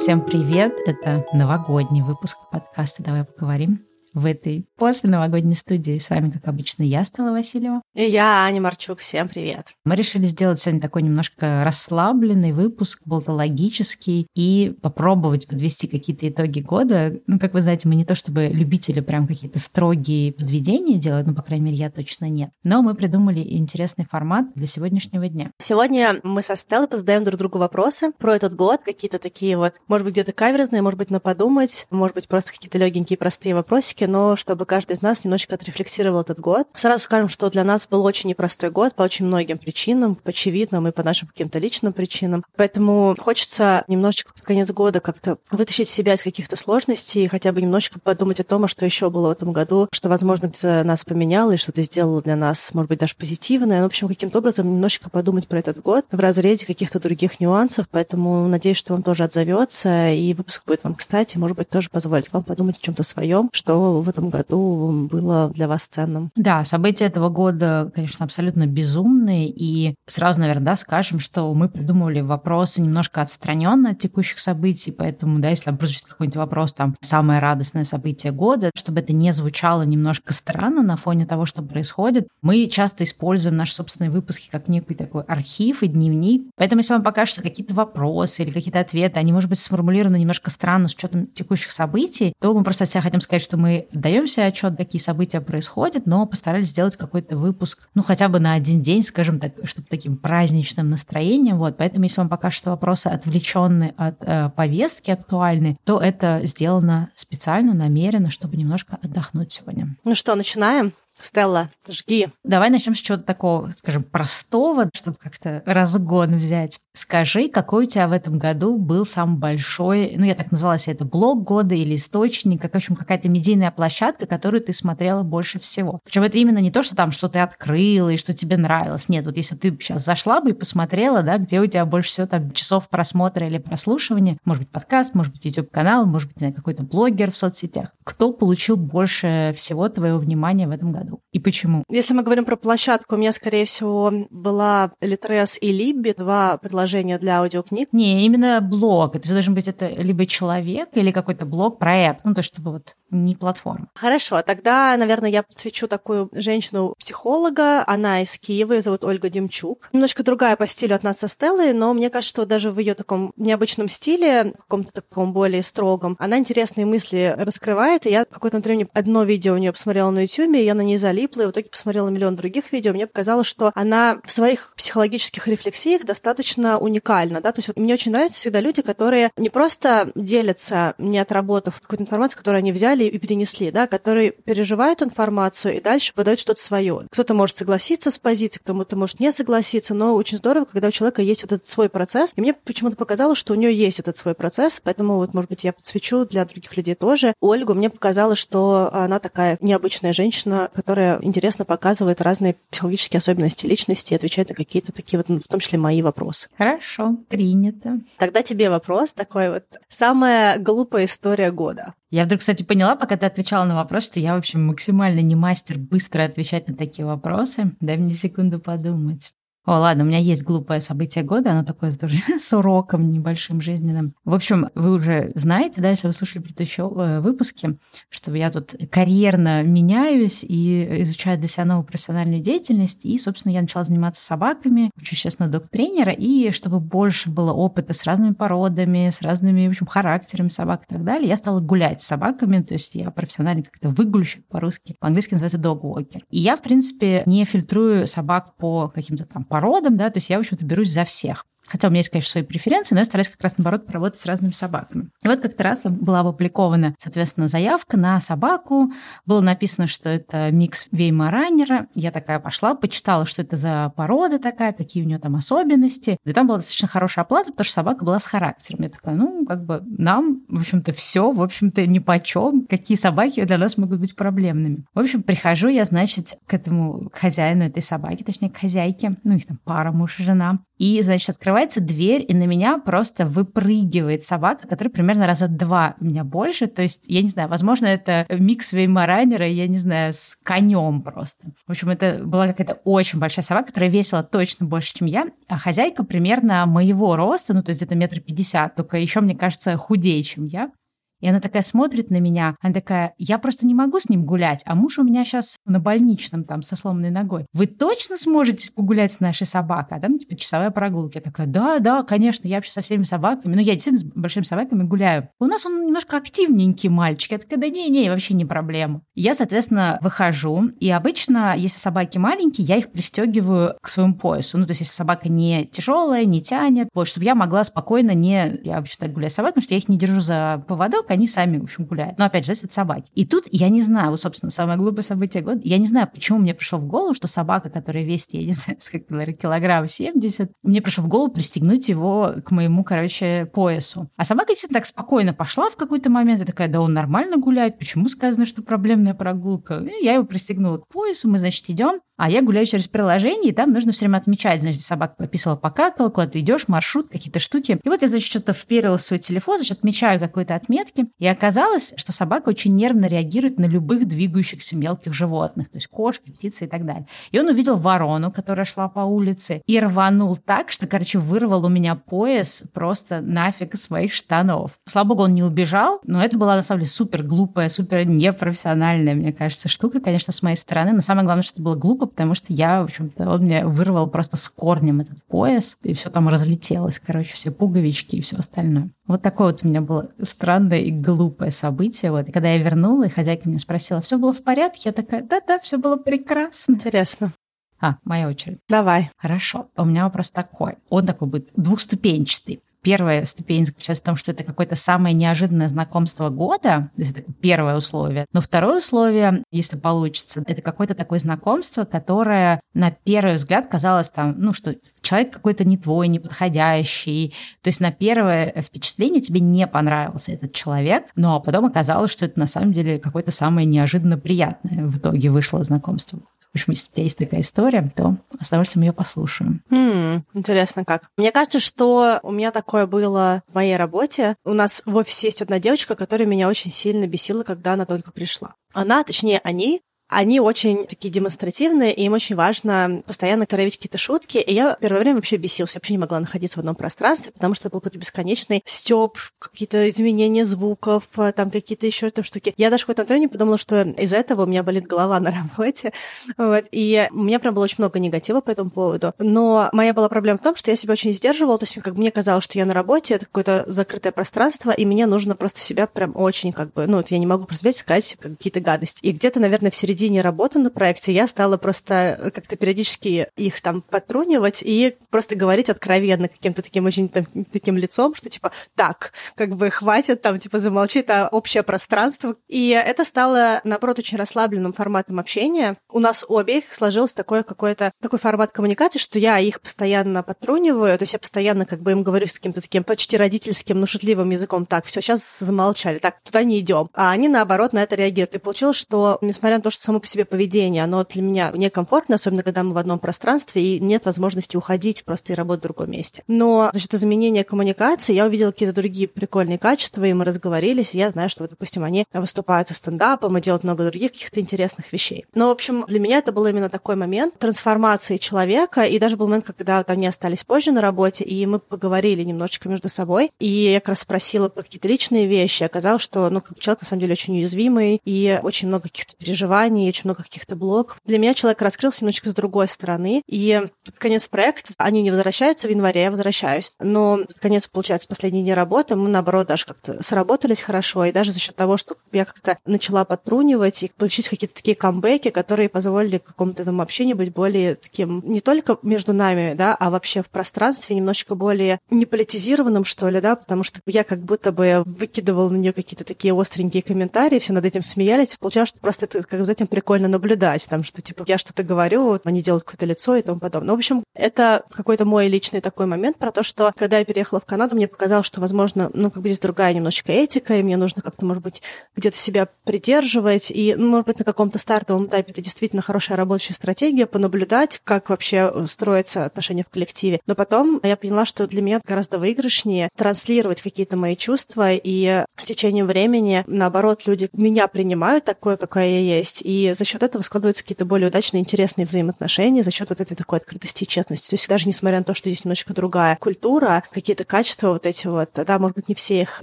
Всем привет! Это новогодний выпуск подкаста «Давай поговорим» в этой после новогодней студии. С вами, как обычно, я, Стала Васильева. И я, Аня Марчук. Всем привет. Мы решили сделать сегодня такой немножко расслабленный выпуск, болтологический, и попробовать подвести какие-то итоги года. Ну, как вы знаете, мы не то чтобы любители прям какие-то строгие подведения делать, ну, по крайней мере, я точно нет. Но мы придумали интересный формат для сегодняшнего дня. Сегодня мы со Стеллой позадаем друг другу вопросы про этот год, какие-то такие вот, может быть, где-то каверзные, может быть, на подумать, может быть, просто какие-то легенькие, простые вопросики, но чтобы каждый из нас немножечко отрефлексировал этот год. Сразу скажем, что для нас был очень непростой год по очень многим причинам, по очевидным и по нашим каким-то личным причинам. Поэтому хочется немножечко под конец года как-то вытащить себя из каких-то сложностей и хотя бы немножечко подумать о том, что еще было в этом году, что, возможно, где-то нас поменяло и что-то сделало для нас, может быть, даже позитивное. Ну, в общем, каким-то образом немножечко подумать про этот год в разрезе каких-то других нюансов. Поэтому надеюсь, что он тоже отзовется, и выпуск будет вам кстати, может быть, тоже позволит вам подумать о чем-то своем, что в этом году было для вас ценным? Да, события этого года, конечно, абсолютно безумные. И сразу, наверное, да, скажем, что мы придумывали вопросы немножко отстраненно от текущих событий, поэтому, да, если образуется какой-нибудь вопрос, там, самое радостное событие года, чтобы это не звучало немножко странно на фоне того, что происходит, мы часто используем наши собственные выпуски как некий такой архив и дневник. Поэтому, если вам покажется какие-то вопросы или какие-то ответы, они, может быть, сформулированы немножко странно с учетом текущих событий, то мы просто от себя хотим сказать, что мы даем себе отчет, какие события происходят, но постарались сделать какой-то выпуск, ну, хотя бы на один день, скажем так, чтобы таким праздничным настроением. Вот, поэтому, если вам пока что вопросы отвлеченные от э, повестки актуальны, то это сделано специально, намеренно, чтобы немножко отдохнуть сегодня. Ну что, начинаем? Стелла, жги. Давай начнем с чего-то такого, скажем, простого, чтобы как-то разгон взять. Скажи, какой у тебя в этом году был самый большой, ну, я так назвала себе это блог года или источник, как, в общем, какая-то медийная площадка, которую ты смотрела больше всего. Причем это именно не то, что там что ты открыла и что тебе нравилось. Нет, вот если ты сейчас зашла бы и посмотрела, да, где у тебя больше всего там часов просмотра или прослушивания, может быть, подкаст, может быть, YouTube-канал, может быть, какой-то блогер в соцсетях. Кто получил больше всего твоего внимания в этом году? И почему? Если мы говорим про площадку, у меня, скорее всего, была Литрес и Либби, два предложения приложение для аудиокниг? Не, именно блог. Это должен быть это либо человек или какой-то блог, проект. Ну, то, чтобы вот не платформа. Хорошо, тогда, наверное, я подсвечу такую женщину-психолога. Она из Киева, ее зовут Ольга Демчук. Немножко другая по стилю от нас со Стеллой, но мне кажется, что даже в ее таком необычном стиле, каком-то таком более строгом, она интересные мысли раскрывает. И я какое-то время одно видео у нее посмотрела на YouTube, я на ней залипла, и в итоге посмотрела миллион других видео. Мне показалось, что она в своих психологических рефлексиях достаточно уникальна. Да? То есть вот мне очень нравятся всегда люди, которые не просто делятся, не отработав какую-то информацию, которую они взяли и перенесли, да, которые переживают информацию и дальше выдают что-то свое. Кто-то может согласиться с позицией, кто-то может не согласиться, но очень здорово, когда у человека есть вот этот свой процесс. И мне почему-то показалось, что у нее есть этот свой процесс, поэтому вот, может быть, я подсвечу для других людей тоже. Ольгу мне показалось, что она такая необычная женщина, которая интересно показывает разные психологические особенности личности и отвечает на какие-то такие вот, в том числе, мои вопросы. Хорошо, принято. Тогда тебе вопрос такой вот. Самая глупая история года. Я вдруг, кстати, поняла, пока ты отвечала на вопрос, что я, в общем, максимально не мастер быстро отвечать на такие вопросы. Дай мне секунду подумать. О, ладно, у меня есть глупое событие года, оно такое тоже с уроком небольшим жизненным. В общем, вы уже знаете, да, если вы слушали предыдущие э, выпуски, что я тут карьерно меняюсь и изучаю для себя новую профессиональную деятельность, и, собственно, я начала заниматься собаками, учусь сейчас на док-тренера, и чтобы больше было опыта с разными породами, с разными, в общем, характерами собак и так далее, я стала гулять с собаками, то есть я профессиональный как-то выгульщик по-русски, по-английски называется dog-walker. И я, в принципе, не фильтрую собак по каким-то там породам, да, то есть я, в общем-то, берусь за всех. Хотя у меня есть, конечно, свои преференции, но я стараюсь как раз, наоборот, поработать с разными собаками. И вот как-то раз была опубликована, соответственно, заявка на собаку. Было написано, что это микс Веймаранера. Я такая пошла, почитала, что это за порода такая, какие у нее там особенности. И там была достаточно хорошая оплата, потому что собака была с характером. Я такая, ну, как бы нам в общем-то, все, в общем-то, ни по чем, какие собаки для нас могут быть проблемными. В общем, прихожу я, значит, к этому к хозяину этой собаки, точнее, к хозяйке, ну, их там пара, муж и жена. И, значит, открывается дверь, и на меня просто выпрыгивает собака, которая примерно раза два меня больше. То есть, я не знаю, возможно, это микс Веймаранера, я не знаю, с конем просто. В общем, это была какая-то очень большая собака, которая весила точно больше, чем я, а хозяйка примерно моего роста, ну, то есть где-то метр пятьдесят, только еще, мне кажется, худее, чем я. И она такая смотрит на меня, она такая, я просто не могу с ним гулять, а муж у меня сейчас на больничном там со сломанной ногой. Вы точно сможете погулять с нашей собакой? А там типа часовая прогулка. Я такая, да, да, конечно, я вообще со всеми собаками. Ну, я действительно с большими собаками гуляю. У нас он немножко активненький мальчик. Я такая, да не, не, вообще не проблема. Я, соответственно, выхожу, и обычно, если собаки маленькие, я их пристегиваю к своему поясу. Ну, то есть, если собака не тяжелая, не тянет, вот, чтобы я могла спокойно не... Я вообще так гуляю с потому что я их не держу за поводок, они сами, в общем, гуляют. Но, опять же, от собаки. И тут я не знаю, вот, собственно, самое глупое событие года, я не знаю, почему мне пришло в голову, что собака, которая весит, я не знаю, сколько килограмм 70, мне пришло в голову пристегнуть его к моему, короче, поясу. А собака действительно так спокойно пошла в какой-то момент, и такая, да он нормально гуляет, почему сказано, что проблемная прогулка? И я его пристегнула к поясу, мы, значит, идем, а я гуляю через приложение, и там нужно все время отмечать, значит, собака пописала, покакала, куда ты идешь, маршрут, какие-то штуки. И вот я, значит, что-то вперила свой телефон, значит, отмечаю какой-то отметки, и оказалось, что собака очень нервно реагирует на любых двигающихся мелких животных, то есть кошки, птицы и так далее. И он увидел ворону, которая шла по улице, и рванул так, что, короче, вырвал у меня пояс просто нафиг из моих штанов. Слава богу, он не убежал, но это была, на самом деле, супер глупая, супер непрофессиональная, мне кажется, штука, конечно, с моей стороны, но самое главное, что это было глупо, потому что я, в общем-то, он мне вырвал просто с корнем этот пояс, и все там разлетелось, короче, все пуговички и все остальное. Вот такое вот у меня было странное и глупое событие. Вот. И когда я вернула, и хозяйка меня спросила, все было в порядке? Я такая, да-да, все было прекрасно. Интересно. А, моя очередь. Давай. Хорошо. У меня вопрос такой. Он такой будет двухступенчатый. Первая ступень заключается в том, что это какое-то самое неожиданное знакомство года, то есть это первое условие. Но второе условие, если получится, это какое-то такое знакомство, которое на первый взгляд казалось там, ну что, человек какой-то не твой, неподходящий. То есть на первое впечатление тебе не понравился этот человек, но потом оказалось, что это на самом деле какое-то самое неожиданно приятное в итоге вышло знакомство. В общем, если у тебя есть такая история, то с удовольствием ее послушаем. Хм, интересно как. Мне кажется, что у меня такое было в моей работе. У нас в офисе есть одна девочка, которая меня очень сильно бесила, когда она только пришла. Она, точнее, они они очень такие демонстративные, и им очень важно постоянно травить какие-то шутки. И я первое время вообще бесилась, вообще не могла находиться в одном пространстве, потому что был какой-то бесконечный стёб, какие-то изменения звуков, там какие-то еще там штуки. Я даже в какой-то момент подумала, что из-за этого у меня болит голова на работе. Вот. И у меня прям было очень много негатива по этому поводу. Но моя была проблема в том, что я себя очень сдерживала, то есть как мне казалось, что я на работе, это какое-то закрытое пространство, и мне нужно просто себя прям очень как бы, ну, вот я не могу просто сказать какие-то гадости. И где-то, наверное, в середине середине работы на проекте я стала просто как-то периодически их там потрунивать и просто говорить откровенно каким-то таким очень там, таким лицом, что типа так, как бы хватит там, типа замолчи, это общее пространство. И это стало, наоборот, очень расслабленным форматом общения. У нас у обеих сложился такой какой-то такой формат коммуникации, что я их постоянно потруниваю, то есть я постоянно как бы им говорю с каким-то таким почти родительским, но шутливым языком, так, все, сейчас замолчали, так, туда не идем. А они, наоборот, на это реагируют. И получилось, что, несмотря на то, что само по себе поведение, оно для меня некомфортно, особенно когда мы в одном пространстве и нет возможности уходить просто и работать в другом месте. Но за счет изменения коммуникации я увидела какие-то другие прикольные качества, и мы разговорились, и я знаю, что, вот, допустим, они выступают со стендапом и делают много других каких-то интересных вещей. Но, в общем, для меня это был именно такой момент трансформации человека, и даже был момент, когда вот они остались позже на работе, и мы поговорили немножечко между собой, и я как раз спросила про какие-то личные вещи, оказалось, что, ну, человек на самом деле очень уязвимый, и очень много каких-то переживаний, и очень много каких-то блоков. Для меня человек раскрылся немножечко с другой стороны, и под конец проекта они не возвращаются, в январе я возвращаюсь. Но под конец, получается, последние дни работы мы, наоборот, даже как-то сработались хорошо, и даже за счет того, что я как-то начала подтрунивать и получить какие-то такие камбэки, которые позволили какому-то этому общению быть более таким не только между нами, да, а вообще в пространстве немножечко более не политизированным, что ли, да, потому что я как будто бы выкидывала на нее какие-то такие остренькие комментарии, все над этим смеялись, получалось, что просто это, как, знаете, этим прикольно наблюдать, там, что, типа, я что-то говорю, они делают какое-то лицо и тому подобное. Ну, в общем, это какой-то мой личный такой момент про то, что, когда я переехала в Канаду, мне показалось, что, возможно, ну, как бы здесь другая немножечко этика, и мне нужно как-то, может быть, где-то себя придерживать, и, ну, может быть, на каком-то стартовом этапе это действительно хорошая рабочая стратегия, понаблюдать, как вообще строятся отношения в коллективе. Но потом я поняла, что для меня гораздо выигрышнее транслировать какие-то мои чувства, и с течением времени, наоборот, люди меня принимают такое, какая я есть, и за счет этого складываются какие-то более удачные, интересные взаимоотношения, за счет вот этой такой открытости и честности. То есть даже несмотря на то, что здесь немножечко другая культура, какие-то качества вот эти вот, да, может быть, не все их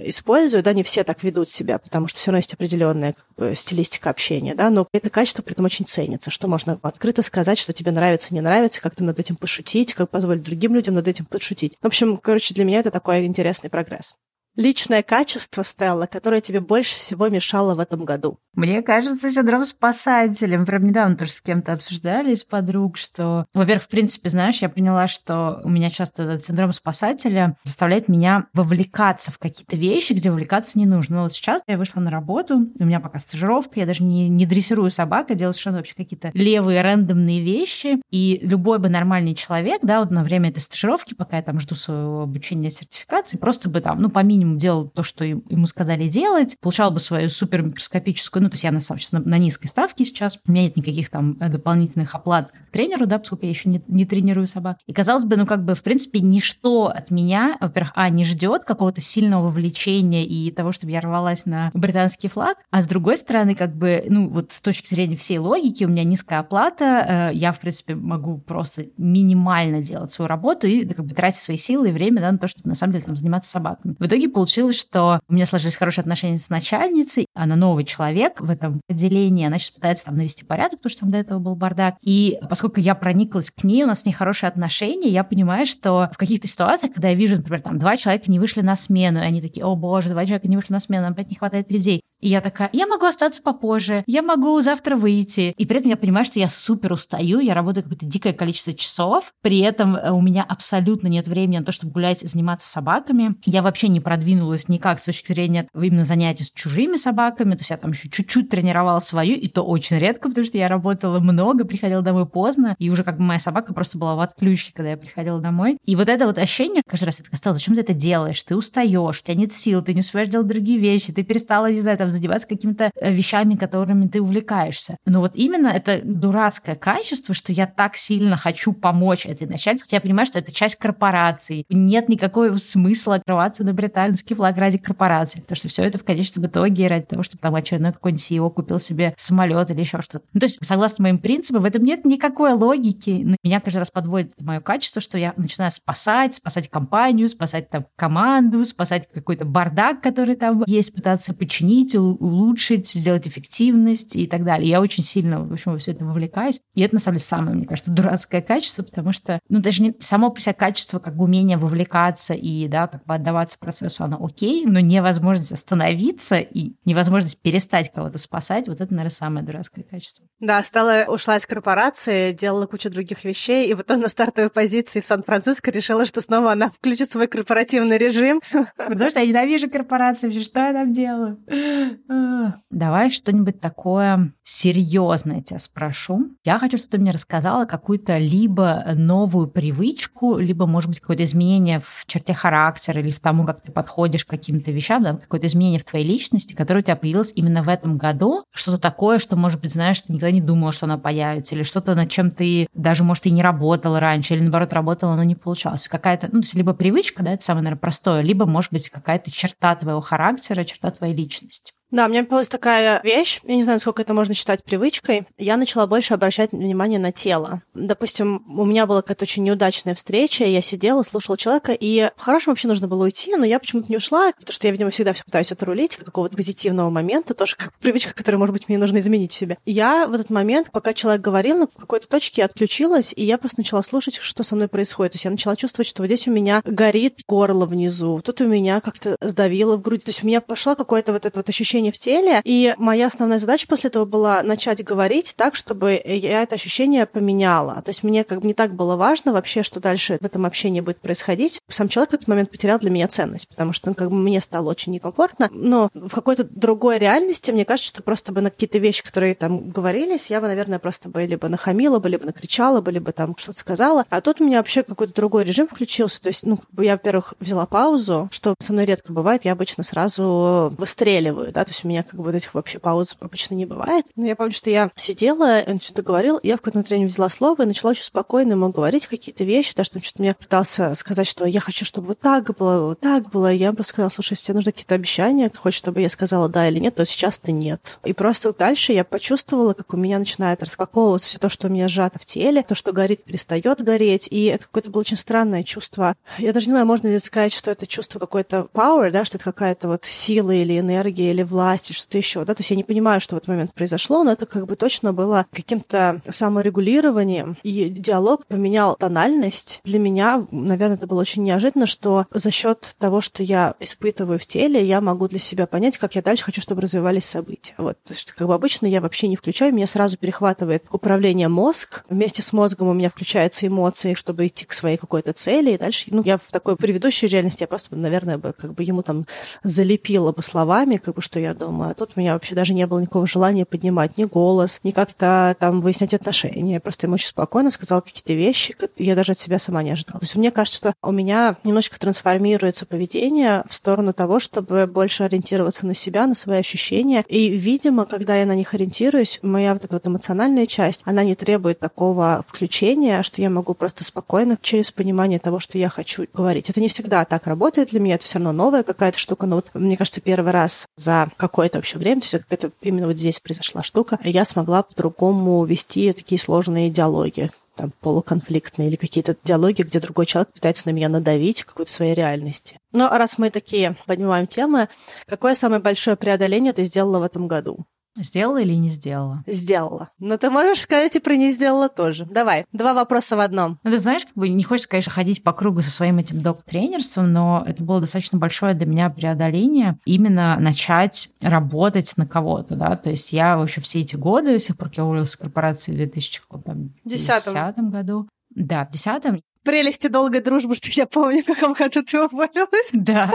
используют, да, не все так ведут себя, потому что все равно есть определенная как бы, стилистика общения, да, но это качество при этом очень ценится, что можно открыто сказать, что тебе нравится, не нравится, как-то над этим пошутить, как позволить другим людям над этим подшутить. В общем, короче, для меня это такой интересный прогресс личное качество, Стелла, которое тебе больше всего мешало в этом году? Мне кажется, синдром спасателя. Прям недавно тоже с кем-то обсуждали из подруг, что, во-первых, в принципе, знаешь, я поняла, что у меня часто этот синдром спасателя заставляет меня вовлекаться в какие-то вещи, где вовлекаться не нужно. Но вот сейчас я вышла на работу, у меня пока стажировка, я даже не, не дрессирую собак, а делаю совершенно вообще какие-то левые рандомные вещи. И любой бы нормальный человек, да, вот на время этой стажировки, пока я там жду своего обучения сертификации, просто бы там, ну, по минимуму минимум делал то, что ему сказали делать, получал бы свою супер микроскопическую, ну, то есть я на, сейчас на, на низкой ставке сейчас, у меня нет никаких там э, дополнительных оплат к тренеру, да, поскольку я еще не, не тренирую собак. И казалось бы, ну, как бы, в принципе, ничто от меня, во-первых, а, не ждет какого-то сильного вовлечения и того, чтобы я рвалась на британский флаг, а с другой стороны, как бы, ну, вот с точки зрения всей логики, у меня низкая оплата, э, я, в принципе, могу просто минимально делать свою работу и как бы тратить свои силы и время да, на то, чтобы на самом деле там заниматься собаками. В итоге получилось, что у меня сложились хорошие отношения с начальницей, она новый человек в этом отделении, она сейчас пытается там навести порядок, потому что там до этого был бардак. И поскольку я прониклась к ней, у нас с ней хорошие отношения, я понимаю, что в каких-то ситуациях, когда я вижу, например, там два человека не вышли на смену, и они такие, о боже, два человека не вышли на смену, опять не хватает людей. И я такая, я могу остаться попозже, я могу завтра выйти. И при этом я понимаю, что я супер устаю, я работаю какое-то дикое количество часов, при этом э, у меня абсолютно нет времени на то, чтобы гулять и заниматься собаками. Я вообще не продвинулась никак с точки зрения именно занятий с чужими собаками, то есть я там еще чуть-чуть тренировала свою, и то очень редко, потому что я работала много, приходила домой поздно, и уже как бы моя собака просто была в отключке, когда я приходила домой. И вот это вот ощущение, каждый раз я такая стала, зачем ты это делаешь? Ты устаешь, у тебя нет сил, ты не успеваешь делать другие вещи, ты перестала, не знаю, там, там задеваться какими-то э, вещами, которыми ты увлекаешься. Но вот именно это дурацкое качество, что я так сильно хочу помочь этой начальнице, хотя я понимаю, что это часть корпорации. Нет никакого смысла открываться на британский флаг ради корпорации, потому что все это в конечном итоге ради того, чтобы там очередной какой-нибудь CEO купил себе самолет или еще что-то. Ну, то есть, согласно моим принципам, в этом нет никакой логики. Меня каждый раз подводит мое качество, что я начинаю спасать, спасать компанию, спасать там команду, спасать какой-то бардак, который там есть, пытаться починить, улучшить, сделать эффективность и так далее. Я очень сильно, в общем, во все это вовлекаюсь. И это, на самом деле, самое, мне кажется, дурацкое качество, потому что, ну, даже не само по себе качество, как бы умение вовлекаться и, да, как бы отдаваться процессу, оно окей, но невозможность остановиться и невозможность перестать кого-то спасать, вот это, наверное, самое дурацкое качество. Да, стала, ушла из корпорации, делала кучу других вещей, и вот на стартовой позиции в Сан-Франциско решила, что снова она включит свой корпоративный режим. Потому что я ненавижу корпорации, что я там делаю? Давай что-нибудь такое серьезное тебя спрошу. Я хочу, чтобы ты мне рассказала какую-то либо новую привычку, либо, может быть, какое-то изменение в черте характера или в тому, как ты подходишь к каким-то вещам, да, какое-то изменение в твоей личности, которое у тебя появилось именно в этом году. Что-то такое, что, может быть, знаешь, ты никогда не думала, что оно появится, или что-то, над чем ты даже, может, и не работала раньше, или, наоборот, работала, но не получалось. Какая-то, ну, то есть либо привычка, да, это самое, наверное, простое, либо, может быть, какая-то черта твоего характера, черта твоей личности. Да, у меня появилась такая вещь, я не знаю, сколько это можно считать привычкой. Я начала больше обращать внимание на тело. Допустим, у меня была какая-то очень неудачная встреча, я сидела, слушала человека, и по-хорошему вообще нужно было уйти, но я почему-то не ушла, потому что я, видимо, всегда все пытаюсь отрулить, какого-то позитивного момента, тоже как привычка, которую, может быть, мне нужно изменить в себе. Я в этот момент, пока человек говорил, ну, в какой-то точке отключилась, и я просто начала слушать, что со мной происходит. То есть я начала чувствовать, что вот здесь у меня горит горло внизу, тут у меня как-то сдавило в груди. То есть у меня пошло какое-то вот это вот ощущение ощущение в теле, и моя основная задача после этого была начать говорить так, чтобы я это ощущение поменяла. То есть мне как бы не так было важно вообще, что дальше в этом общении будет происходить. Сам человек в этот момент потерял для меня ценность, потому что он как бы мне стало очень некомфортно. Но в какой-то другой реальности, мне кажется, что просто бы на какие-то вещи, которые там говорились, я бы, наверное, просто бы либо нахамила бы, либо накричала бы, либо там что-то сказала. А тут у меня вообще какой-то другой режим включился. То есть, ну, я, во-первых, взяла паузу, что со мной редко бывает. Я обычно сразу выстреливаю, да, то есть у меня как бы этих вообще пауз обычно не бывает. Но я помню, что я сидела, он что-то говорил, я в какой-то момент взяла слово и начала очень спокойно ему говорить какие-то вещи, даже там что-то мне пытался сказать, что я хочу, чтобы вот так было, вот так было. Я просто сказала, слушай, если тебе нужны какие-то обещания, ты хочешь, чтобы я сказала да или нет, то сейчас ты нет. И просто дальше я почувствовала, как у меня начинает распаковываться все то, что у меня сжато в теле, то, что горит, перестает гореть. И это какое-то было очень странное чувство. Я даже не знаю, можно ли сказать, что это чувство какой-то power, да, что это какая-то вот сила или энергия, или власть, или что-то еще, да. То есть я не понимаю, что в этот момент произошло, но это как бы точно было каким-то саморегулированием. И диалог поменял тональность. Для меня, наверное, это было очень неожиданно, что за счет того, что я испытываю в теле, я могу для себя понять, как я дальше хочу, чтобы развивались события. Вот. То есть, как бы обычно я вообще не включаю, меня сразу перехватывает управление мозг. Вместе с мозгом у меня включаются эмоции, чтобы идти к своей какой-то цели. И дальше, ну, я в такой предыдущей реальности, я просто, наверное, бы как бы ему там залепила бы словами, как бы, что я думаю. А тут у меня вообще даже не было никакого желания поднимать ни голос, ни как-то там выяснять отношения. Я просто ему очень спокойно сказала какие-то вещи, я даже от себя сама не ожидала. То есть мне кажется, что у меня немножко трансформируется поведение в сторону того, чтобы больше ориентироваться на себя, на свои ощущения. И, видимо, когда я на них ориентируюсь, моя вот эта вот эмоциональная часть, она не требует такого включения, что я могу просто спокойно через понимание того, что я хочу говорить. Это не всегда так работает для меня, это все равно новая какая-то штука, но вот мне кажется, первый раз за какое-то вообще время, то есть это именно вот здесь произошла штука, я смогла по-другому вести такие сложные диалоги там, полуконфликтные или какие-то диалоги, где другой человек пытается на меня надавить какой-то своей реальности. Но раз мы такие поднимаем темы, какое самое большое преодоление ты сделала в этом году? Сделала или не сделала? Сделала. Но ты можешь сказать и про не сделала тоже. Давай, два вопроса в одном. Ну, ты знаешь, как бы не хочется, конечно, ходить по кругу со своим этим док-тренерством, но это было достаточно большое для меня преодоление именно начать работать на кого-то, да, то есть я вообще все эти годы, с тех пор, как я уволилась из корпорации в 2010 году, да, в десятом прелести долгой дружбы, что я помню, в каком году ты уволилась. Да,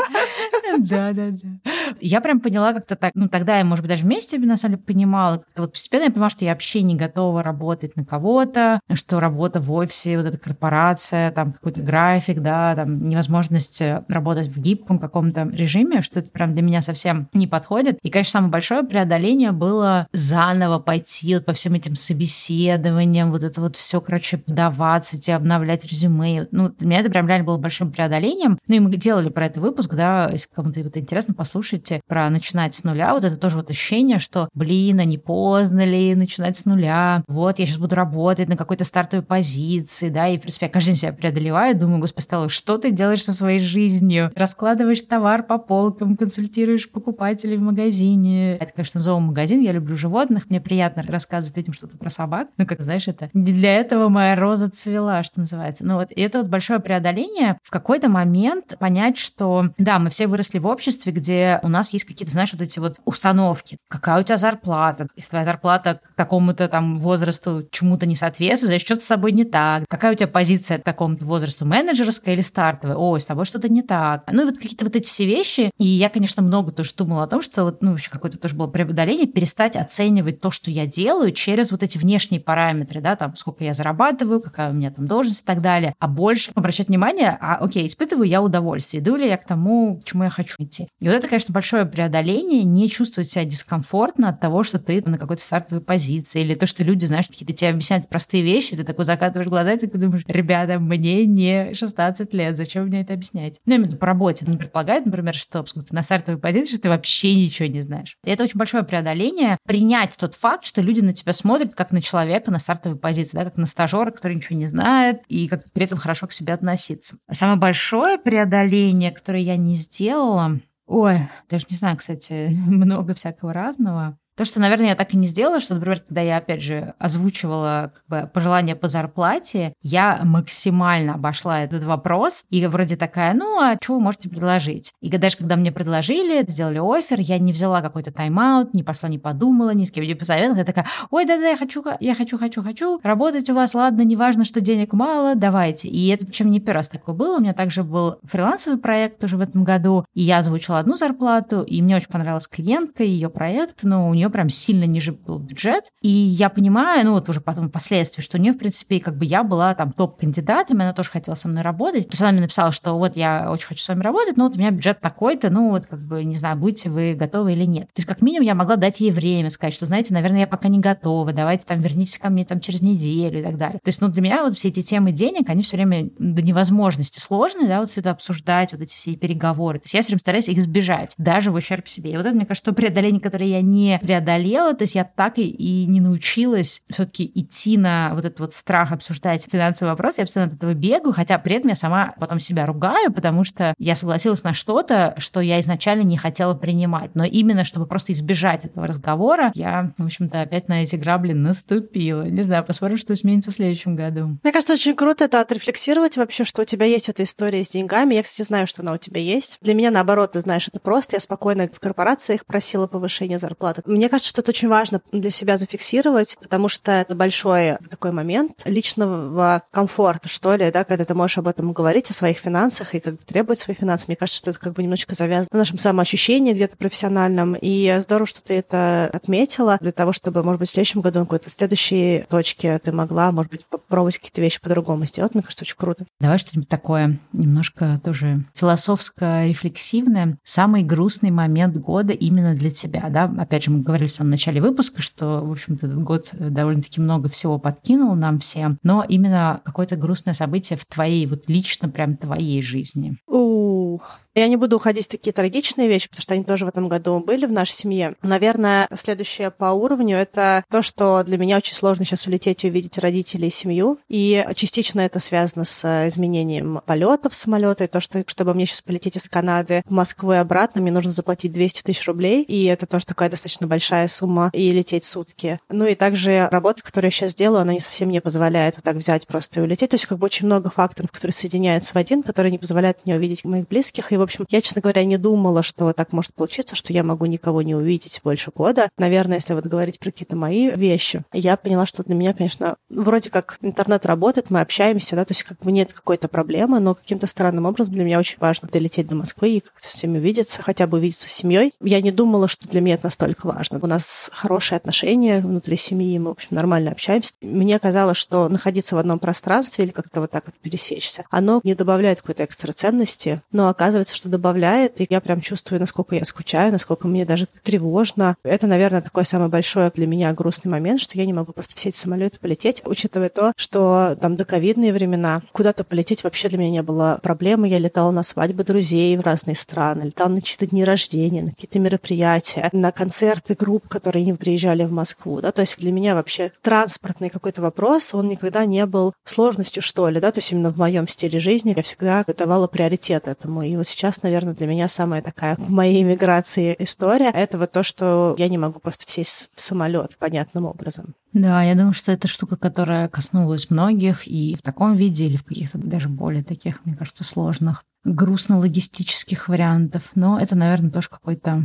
да, да, да. Я прям поняла как-то так, ну тогда я, может быть, даже вместе на самом деле понимала, как-то вот постепенно я понимала, что я вообще не готова работать на кого-то, что работа в офисе, вот эта корпорация, там какой-то график, да, там невозможность э, работать в гибком каком-то режиме, что это прям для меня совсем не подходит. И, конечно, самое большое преодоление было заново пойти вот по всем этим собеседованиям, вот это вот все, короче, подаваться, тебе обновлять резюме, мы, ну, для меня это прям реально было большим преодолением. Ну, и мы делали про это выпуск, да, если кому-то вот интересно, послушайте, про начинать с нуля. Вот это тоже вот ощущение, что, блин, а не поздно ли начинать с нуля? Вот, я сейчас буду работать на какой-то стартовой позиции, да, и, в принципе, я каждый день себя преодолеваю, думаю, господи, Стелла, что ты делаешь со своей жизнью? Раскладываешь товар по полкам, консультируешь покупателей в магазине. Это, конечно, зоомагазин, я люблю животных, мне приятно рассказывать людям что-то про собак. Ну, как знаешь, это для этого моя роза цвела, что называется. Ну, вот и это вот большое преодоление в какой-то момент понять, что да, мы все выросли в обществе, где у нас есть какие-то, знаешь, вот эти вот установки. Какая у тебя зарплата? Если твоя зарплата к такому-то там возрасту чему-то не соответствует, значит, что-то с собой не так. Какая у тебя позиция к такому-то возрасту? Менеджерская или стартовая? Ой, с тобой что-то не так. Ну и вот какие-то вот эти все вещи. И я, конечно, много тоже думала о том, что вот, ну, еще какое-то тоже было преодоление, перестать оценивать то, что я делаю через вот эти внешние параметры, да, там, сколько я зарабатываю, какая у меня там должность и так далее а больше обращать внимание, а, окей, испытываю я удовольствие, иду ли я к тому, к чему я хочу идти. И вот это, конечно, большое преодоление, не чувствовать себя дискомфортно от того, что ты на какой-то стартовой позиции, или то, что люди, знаешь, какие-то тебе объясняют простые вещи, ты такой закатываешь глаза, и ты думаешь, ребята, мне не 16 лет, зачем мне это объяснять? Ну, именно по работе. Не предполагает, например, что поскольку ты на стартовой позиции, что ты вообще ничего не знаешь. И это очень большое преодоление, принять тот факт, что люди на тебя смотрят как на человека на стартовой позиции, да, как на стажера, который ничего не знает, и как при этом хорошо к себе относиться. Самое большое преодоление, которое я не сделала, ой, даже не знаю, кстати, много всякого разного. То, что, наверное, я так и не сделала, что, например, когда я, опять же, озвучивала как бы, пожелания по зарплате, я максимально обошла этот вопрос и вроде такая, ну, а что вы можете предложить? И даже когда мне предложили, сделали офер, я не взяла какой-то тайм-аут, не пошла, не подумала, ни с кем не посоветовалась. Я такая, ой, да-да, я хочу, я хочу, хочу, хочу работать у вас, ладно, неважно, что денег мало, давайте. И это причем не первый раз такое было. У меня также был фрилансовый проект тоже в этом году, и я озвучила одну зарплату, и мне очень понравилась клиентка, ее проект, но у нее прям сильно ниже был бюджет. И я понимаю, ну вот уже потом впоследствии, что у нее, в принципе, как бы я была там топ-кандидатом, она тоже хотела со мной работать. То есть она мне написала, что вот я очень хочу с вами работать, но вот у меня бюджет такой-то, ну вот как бы, не знаю, будете вы готовы или нет. То есть как минимум я могла дать ей время, сказать, что, знаете, наверное, я пока не готова, давайте там вернитесь ко мне там через неделю и так далее. То есть, ну, для меня вот все эти темы денег, они все время до невозможности сложные, да, вот это обсуждать, вот эти все переговоры. То есть я все время стараюсь их избежать, даже в ущерб себе. И вот это, мне кажется, то преодоление, которое я не преодолела, то есть я так и, и не научилась все-таки идти на вот этот вот страх обсуждать финансовый вопрос, я постоянно от этого бегаю, хотя при этом я сама потом себя ругаю, потому что я согласилась на что-то, что я изначально не хотела принимать. Но именно чтобы просто избежать этого разговора, я, в общем-то, опять на эти грабли наступила. Не знаю, посмотрим, что изменится в следующем году. Мне кажется, очень круто это отрефлексировать вообще, что у тебя есть эта история с деньгами. Я, кстати, знаю, что она у тебя есть. Для меня, наоборот, ты знаешь, это просто. Я спокойно в корпорациях просила повышение зарплаты. Мне кажется, что это очень важно для себя зафиксировать, потому что это большой такой момент личного комфорта, что ли, да, когда ты можешь об этом говорить, о своих финансах и как бы требовать свои финансы. Мне кажется, что это как бы немножечко завязано на нашем самоощущении где-то профессиональном. И здорово, что ты это отметила для того, чтобы, может быть, в следующем году на какой-то следующей точке ты могла, может быть, попробовать какие-то вещи по-другому сделать. Мне кажется, очень круто. Давай что-нибудь такое немножко тоже философско-рефлексивное. Самый грустный момент года именно для тебя, да? Опять же, мы говорили в самом начале выпуска, что, в общем-то, этот год довольно-таки много всего подкинул нам всем, но именно какое-то грустное событие в твоей, вот лично прям твоей жизни. У, я не буду уходить в такие трагичные вещи, потому что они тоже в этом году были в нашей семье. Наверное, следующее по уровню — это то, что для меня очень сложно сейчас улететь и увидеть родителей и семью. И частично это связано с изменением полетов самолета, и то, что чтобы мне сейчас полететь из Канады в Москву и обратно, мне нужно заплатить 200 тысяч рублей, и это тоже такая достаточно большая сумма, и лететь сутки. Ну и также работа, которую я сейчас делаю, она не совсем не позволяет вот так взять просто и улететь. То есть как бы очень много факторов, которые соединяются в один, которые не позволяют мне увидеть моих близких, и в общем, я, честно говоря, не думала, что так может получиться, что я могу никого не увидеть больше года. Наверное, если вот говорить про какие-то мои вещи, я поняла, что для меня, конечно, вроде как интернет работает, мы общаемся, да, то есть как бы нет какой-то проблемы, но каким-то странным образом для меня очень важно долететь до Москвы и как-то с всеми увидеться, хотя бы увидеться с семьей. Я не думала, что для меня это настолько важно. У нас хорошие отношения внутри семьи, мы, в общем, нормально общаемся. Мне казалось, что находиться в одном пространстве или как-то вот так вот пересечься, оно не добавляет какой-то экстра ценности, но оказывается, что добавляет и я прям чувствую, насколько я скучаю, насколько мне даже тревожно. Это, наверное, такой самый большой для меня грустный момент, что я не могу просто в сеть самолета полететь, учитывая то, что там до ковидные времена куда-то полететь вообще для меня не было проблемы. Я летала на свадьбы друзей в разные страны, летала на чьи-то дни рождения, на какие-то мероприятия, на концерты групп, которые не приезжали в Москву. Да? То есть для меня вообще транспортный какой-то вопрос, он никогда не был сложностью, что ли. Да? То есть именно в моем стиле жизни я всегда давала приоритет этому. И вот сейчас, наверное, наверное, для меня самая такая в моей миграции история. Это вот то, что я не могу просто сесть в самолет понятным образом. Да, я думаю, что это штука, которая коснулась многих и в таком виде, или в каких-то даже более таких, мне кажется, сложных грустно-логистических вариантов. Но это, наверное, тоже какой-то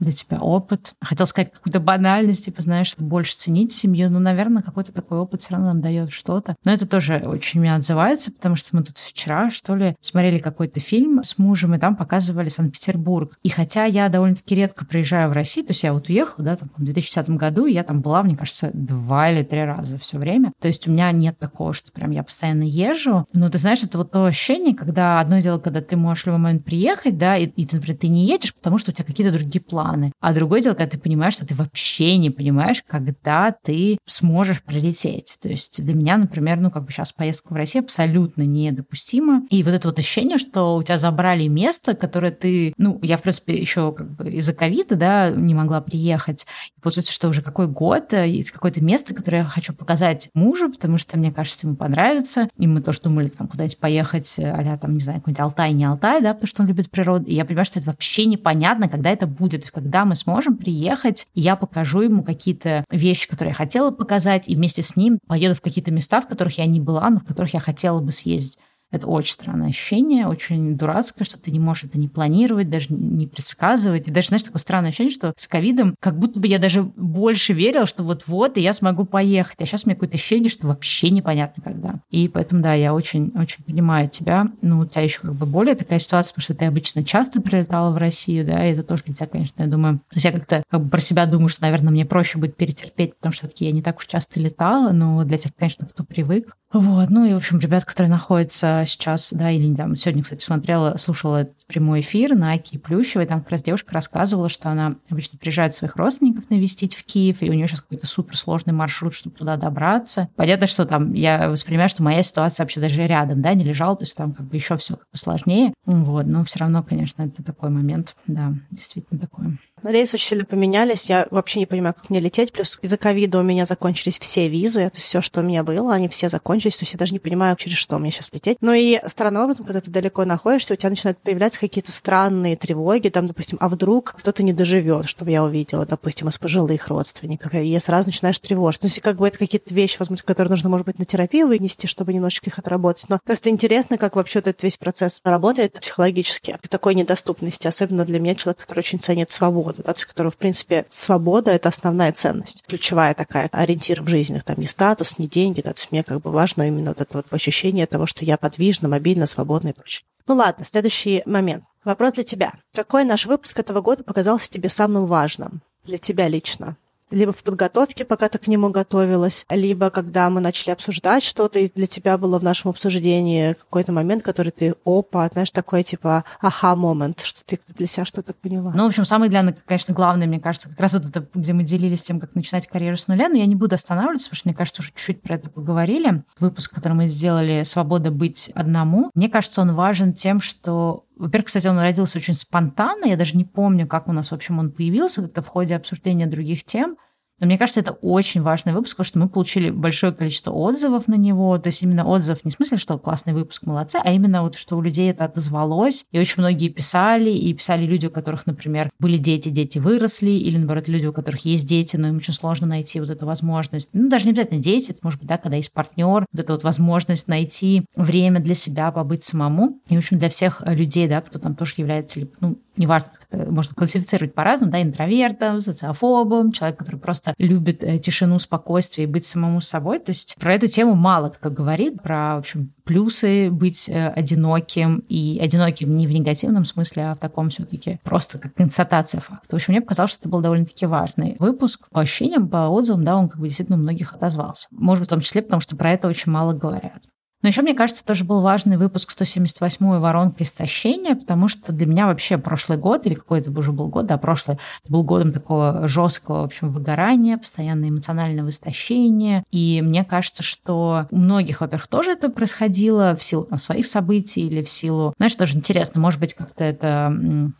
для тебя опыт. Хотел сказать какую-то банальность, типа, знаешь, больше ценить семью. Ну, наверное, какой-то такой опыт все равно нам дает что-то. Но это тоже очень меня отзывается, потому что мы тут вчера, что ли, смотрели какой-то фильм с мужем, и там показывали Санкт-Петербург. И хотя я довольно-таки редко приезжаю в Россию, то есть я вот уехала, да, там, в 2010 году, и я там была, мне кажется, два или три раза все время. То есть у меня нет такого, что прям я постоянно езжу. Но ты знаешь, это вот то ощущение, когда одно дело, когда ты можешь в любой момент приехать, да, и, и например, ты не едешь, потому что у тебя какие-то другие планы планы. А другое дело, когда ты понимаешь, что ты вообще не понимаешь, когда ты сможешь прилететь. То есть для меня, например, ну как бы сейчас поездка в Россию абсолютно недопустима. И вот это вот ощущение, что у тебя забрали место, которое ты, ну, я, в принципе, еще как бы из-за ковида, да, не могла приехать. И получается, что уже какой год, э, есть какое-то место, которое я хочу показать мужу, потому что мне кажется, ему понравится. И мы тоже думали там куда-нибудь поехать, а там, не знаю, какой-нибудь Алтай, не Алтай, да, потому что он любит природу. И я понимаю, что это вообще непонятно, когда это будет. Когда мы сможем приехать, и я покажу ему какие-то вещи, которые я хотела показать, и вместе с ним поеду в какие-то места, в которых я не была, но в которых я хотела бы съездить. Это очень странное ощущение, очень дурацкое, что ты не можешь это не планировать, даже не предсказывать. И даже, знаешь, такое странное ощущение, что с ковидом как будто бы я даже больше верила, что вот-вот, и я смогу поехать. А сейчас у меня какое-то ощущение, что вообще непонятно когда. И поэтому, да, я очень-очень понимаю тебя. Ну, у тебя еще как бы более такая ситуация, потому что ты обычно часто прилетала в Россию, да, и это тоже для тебя, конечно, я думаю... То есть я как-то как бы про себя думаю, что, наверное, мне проще будет перетерпеть, потому что все-таки я не так уж часто летала, но для тех, конечно, кто привык, вот, ну и, в общем, ребят, которые находятся сейчас, да, или там, сегодня, кстати, смотрела, слушала прямой эфир на Аки Плющевой, там как раз девушка рассказывала, что она обычно приезжает своих родственников навестить в Киев, и у нее сейчас какой-то суперсложный маршрут, чтобы туда добраться. Понятно, что там я воспринимаю, что моя ситуация вообще даже рядом, да, не лежала, то есть там как бы еще все посложнее, вот, но все равно, конечно, это такой момент, да, действительно такой. Рейсы очень сильно поменялись, я вообще не понимаю, как мне лететь, плюс из-за ковида у меня закончились все визы, это все, что у меня было, они все закончились, то есть я даже не понимаю, через что мне сейчас лететь. Ну и странным образом, когда ты далеко находишься, у тебя начинают появляться какие-то странные тревоги, там, допустим, а вдруг кто-то не доживет, чтобы я увидела, допустим, из пожилых родственников, и сразу начинаешь тревожиться. Ну, если как бы это какие-то вещи, возможно, которые нужно, может быть, на терапию вынести, чтобы немножечко их отработать. Но просто интересно, как вообще этот весь процесс работает психологически, в такой недоступности, особенно для меня, человек, который очень ценит свободу, да, то есть, который, в принципе, свобода — это основная ценность, ключевая такая ориентир в жизни, там, не статус, не деньги, да, то есть мне как бы важно именно вот это вот ощущение того, что я подвижна, мобильна, свободна и прочее. Ну ладно, следующий момент. Вопрос для тебя. Какой наш выпуск этого года показался тебе самым важным? Для тебя лично? Либо в подготовке, пока ты к нему готовилась, либо когда мы начали обсуждать что-то, и для тебя было в нашем обсуждении какой-то момент, который ты, опа, знаешь, такой типа аха-момент, что ты для себя что-то поняла. Ну, в общем, самое главное, конечно, главное, мне кажется, как раз вот это, где мы делились тем, как начинать карьеру с нуля, но я не буду останавливаться, потому что, мне кажется, уже чуть-чуть про это поговорили. Выпуск, который мы сделали «Свобода быть одному», мне кажется, он важен тем, что во-первых, кстати, он родился очень спонтанно, я даже не помню, как у нас, в общем, он появился, как-то в ходе обсуждения других тем. Но мне кажется, это очень важный выпуск, потому что мы получили большое количество отзывов на него. То есть именно отзыв не в смысле, что классный выпуск, молодцы, а именно вот, что у людей это отозвалось. И очень многие писали, и писали люди, у которых, например, были дети, дети выросли, или, наоборот, люди, у которых есть дети, но им очень сложно найти вот эту возможность. Ну, даже не обязательно дети, это может быть, да, когда есть партнер, вот эта вот возможность найти время для себя, побыть самому. И, в общем, для всех людей, да, кто там тоже является, ну, неважно, как это можно классифицировать по-разному, да, интровертом, социофобом, человек, который просто любит э, тишину, спокойствие и быть самому собой. То есть про эту тему мало кто говорит, про, в общем, плюсы быть э, одиноким и одиноким не в негативном смысле, а в таком все-таки просто как констатация факта. В общем, мне показалось, что это был довольно-таки важный выпуск. По ощущениям, по отзывам, да, он как бы действительно у многих отозвался. Может быть, в том числе, потому что про это очень мало говорят. Но еще, мне кажется, тоже был важный выпуск 178-й «Воронка истощения», потому что для меня вообще прошлый год, или какой это уже был год, да, прошлый, был годом такого жесткого, в общем, выгорания, постоянно эмоционального истощения. И мне кажется, что у многих, во-первых, тоже это происходило в силу там, своих событий или в силу... Знаешь, тоже интересно, может быть, как-то это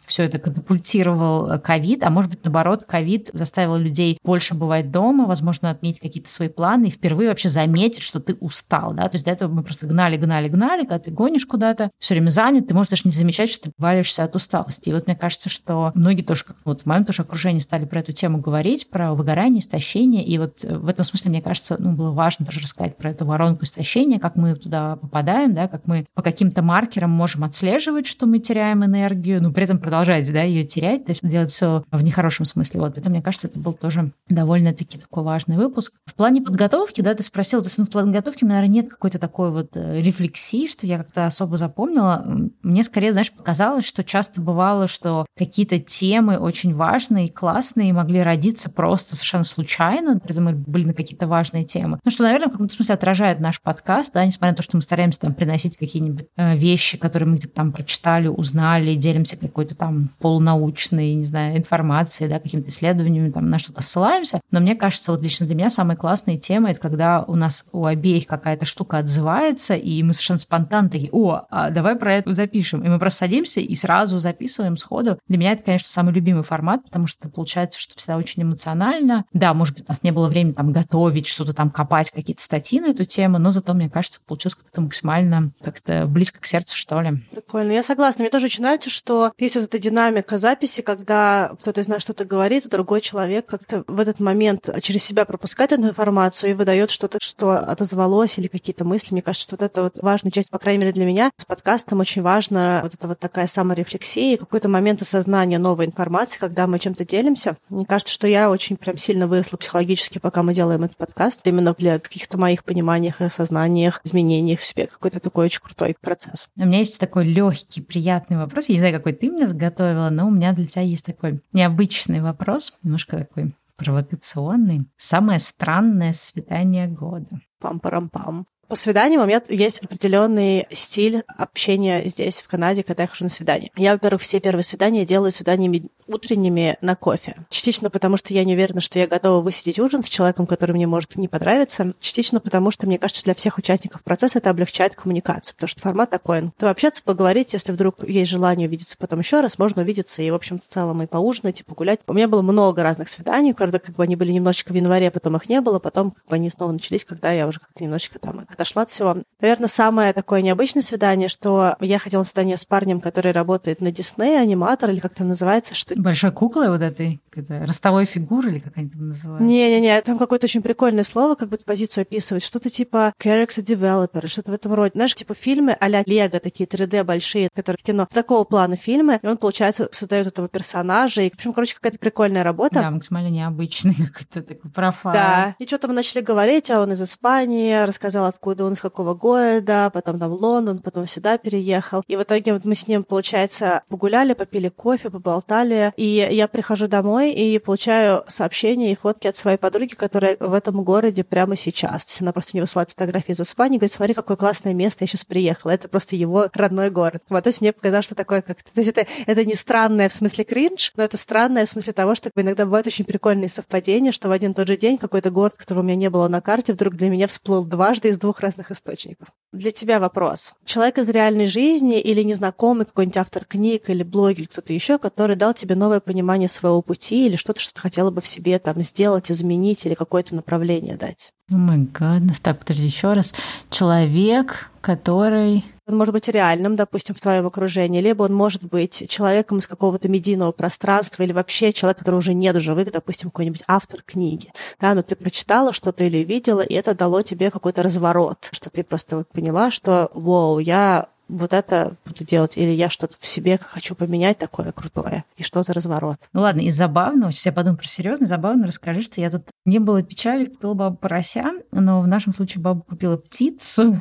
все это катапультировал ковид, а может быть, наоборот, ковид заставил людей больше бывать дома, возможно, отметить какие-то свои планы и впервые вообще заметить, что ты устал, да, то есть до этого мы просто гнали, гнали, гнали, когда ты гонишь куда-то, все время занят, ты можешь даже не замечать, что ты валишься от усталости. И вот мне кажется, что многие тоже, как вот в моем тоже окружении стали про эту тему говорить, про выгорание, истощение. И вот в этом смысле, мне кажется, ну, было важно тоже рассказать про эту воронку истощения, как мы туда попадаем, да, как мы по каким-то маркерам можем отслеживать, что мы теряем энергию, но при этом продолжать да, ее терять, то есть делать все в нехорошем смысле. Вот, поэтому, мне кажется, это был тоже довольно-таки такой важный выпуск. В плане подготовки, да, ты спросил, то есть ну, в плане подготовки, наверное, нет какой-то такой вот э, рефлексии, что я как-то особо запомнила. Мне скорее, знаешь, показалось, что часто бывало, что какие-то темы очень важные и классные могли родиться просто совершенно случайно, при этом мы были на какие-то важные темы. Ну, что, наверное, в каком-то смысле отражает наш подкаст, да, несмотря на то, что мы стараемся там приносить какие-нибудь э, вещи, которые мы где-то там прочитали, узнали, делимся какой-то там полунаучной, не знаю, информацией, да, какими-то исследованиями, там на что-то ссылаемся. Но мне кажется, вот лично для меня самая классная тема — это когда у нас у обеих какая-то штука отзывается, получается, и мы совершенно спонтанно такие, о, а давай про это запишем. И мы просто садимся и сразу записываем сходу. Для меня это, конечно, самый любимый формат, потому что получается, что всегда очень эмоционально. Да, может быть, у нас не было времени там готовить, что-то там копать, какие-то статьи на эту тему, но зато, мне кажется, получилось как-то максимально как-то близко к сердцу, что ли. Прикольно. Я согласна. Мне тоже очень нравится, что есть вот эта динамика записи, когда кто-то из нас что-то говорит, а другой человек как-то в этот момент через себя пропускает эту информацию и выдает что-то, что отозвалось или какие-то мысли. Мне кажется, что вот это вот важная часть, по крайней мере, для меня. С подкастом очень важно вот это вот такая саморефлексия и какой-то момент осознания новой информации, когда мы чем-то делимся. Мне кажется, что я очень прям сильно выросла психологически, пока мы делаем этот подкаст, именно для каких-то моих пониманиях и осознаниях, изменениях в себе. Какой-то такой очень крутой процесс. У меня есть такой легкий, приятный вопрос. Я не знаю, какой ты мне заготовила, но у меня для тебя есть такой необычный вопрос, немножко такой провокационный. Самое странное свидание года. Пам-парам-пам. По свиданиям у меня есть определенный стиль общения здесь, в Канаде, когда я хожу на свидание. Я, во-первых, все первые свидания делаю свиданиями утренними на кофе. Частично потому, что я не уверена, что я готова высидеть ужин с человеком, который мне может не понравиться. Частично потому, что, мне кажется, для всех участников процесса это облегчает коммуникацию, потому что формат такой. То общаться, поговорить, если вдруг есть желание увидеться потом еще раз, можно увидеться и, в общем, в целом и поужинать, и погулять. У меня было много разных свиданий, правда, как бы они были немножечко в январе, потом их не было, потом как бы они снова начались, когда я уже как-то немножечко там отошла от всего. Наверное, самое такое необычное свидание, что я хотела на свидание с парнем, который работает на Дисней, аниматор, или как там называется, что... Большой куклой вот этой, это ростовой фигуры, или как они там называют? Не-не-не, там какое-то очень прикольное слово, как бы позицию описывать, что-то типа character developer, что-то в этом роде. Знаешь, типа фильмы а-ля Лего, такие 3D большие, которые кино, такого плана фильмы, и он, получается, создает этого персонажа, и, в общем, короче, какая-то прикольная работа. Да, максимально необычный какой-то такой профайл. Да, и что-то мы начали говорить, а он из Испании, рассказал, откуда он, из какого города, потом там Лондон, потом сюда переехал. И в итоге вот мы с ним, получается, погуляли, попили кофе, поболтали. И я прихожу домой и получаю сообщения и фотки от своей подруги, которая в этом городе прямо сейчас. То есть она просто мне высылает фотографии из Испании, говорит, смотри, какое классное место, я сейчас приехала. Это просто его родной город. Вот, то есть мне показалось, что такое как То есть это, это не странное в смысле кринж, но это странное в смысле того, что иногда бывают очень прикольные совпадения, что в один и тот же день какой-то город, которого у меня не было на карте, вдруг для меня всплыл дважды из двух разных источников. Для тебя вопрос. Человек из реальной жизни или незнакомый какой-нибудь автор книг или блогер или кто-то еще, который дал тебе новое понимание своего пути или что-то, что ты хотела бы в себе там сделать, изменить или какое-то направление дать? О май гаднess. Так, подожди, еще раз. Человек, который он может быть реальным, допустим, в твоем окружении, либо он может быть человеком из какого-то медийного пространства, или вообще человек, который уже нет в живых, допустим, какой-нибудь автор книги. Да, но ты прочитала что-то или видела, и это дало тебе какой-то разворот, что ты просто вот поняла, что, вау, я вот это буду делать, или я что-то в себе хочу поменять такое крутое, и что за разворот. Ну ладно, и забавно, сейчас я подумаю про серьезно, забавно расскажи, что я тут не было печали, купила бабу порося, но в нашем случае баба купила птицу.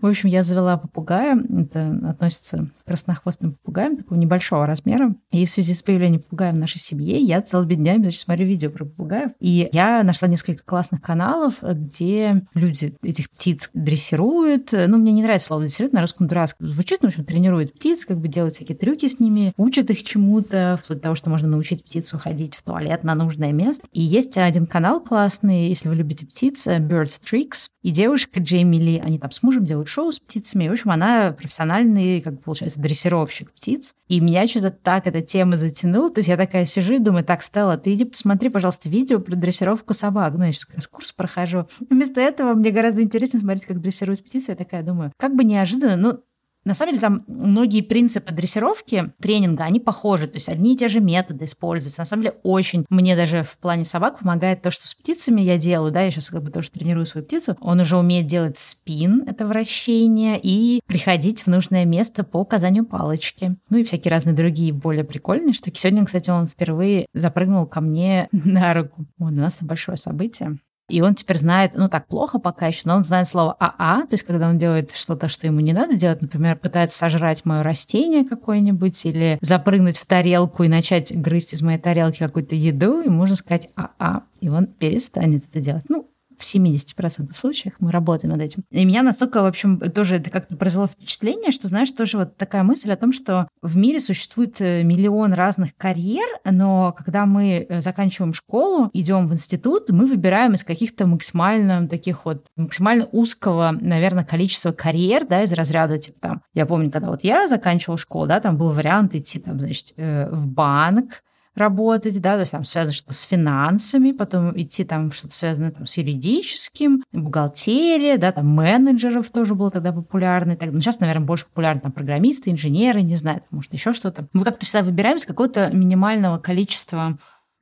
В общем, я завела попугая, это относится к краснохвостным попугаям, такого небольшого размера, и в связи с появлением попугая в нашей семье я целыми днями, значит, смотрю видео про попугаев, и я нашла несколько классных каналов, где люди этих птиц дрессируют, ну, мне не нравится слово дрессируют, на русском дурацком звучит, в общем, тренирует птиц, как бы делает всякие трюки с ними, учат их чему-то, вплоть до того, что можно научить птицу ходить в туалет на нужное место. И есть один канал классный, если вы любите птиц, Bird Tricks, и девушка Джейми Ли, они там с мужем делают шоу с птицами, и, в общем, она профессиональный, как получается, дрессировщик птиц. И меня что-то так эта тема затянула, то есть я такая сижу и думаю, так, Стелла, ты иди посмотри, пожалуйста, видео про дрессировку собак. Ну, я сейчас раз курс прохожу. Вместо этого мне гораздо интереснее смотреть, как дрессируют птицы. Я такая думаю, как бы неожиданно, ну, на самом деле там многие принципы дрессировки тренинга, они похожи, то есть одни и те же методы используются. На самом деле очень мне даже в плане собак помогает то, что с птицами я делаю, да, я сейчас как бы тоже тренирую свою птицу, он уже умеет делать спин, это вращение, и приходить в нужное место по указанию палочки. Ну и всякие разные другие более прикольные штуки. Сегодня, кстати, он впервые запрыгнул ко мне на руку. Вот, у нас это большое событие. И он теперь знает, ну так плохо пока еще, но он знает слово АА, то есть когда он делает что-то, что ему не надо делать, например, пытается сожрать мое растение какое-нибудь или запрыгнуть в тарелку и начать грызть из моей тарелки какую-то еду, и можно сказать АА, и он перестанет это делать. Ну, в 70% случаях мы работаем над этим. И меня настолько, в общем, тоже это как-то произвело впечатление, что, знаешь, тоже вот такая мысль о том, что в мире существует э, миллион разных карьер, но когда мы э, заканчиваем школу, идем в институт, мы выбираем из каких-то максимально таких вот, максимально узкого, наверное, количества карьер, да, из разряда, типа там, я помню, когда вот я заканчивала школу, да, там был вариант идти там, значит, э, в банк, работать, да, то есть там связано что-то с финансами, потом идти там что-то связанное там с юридическим, бухгалтерия, да, там менеджеров тоже было тогда популярно. Так, ну, сейчас, наверное, больше популярны там программисты, инженеры, не знаю, там, может, еще что-то. Мы как-то всегда выбираем с какого-то минимального количества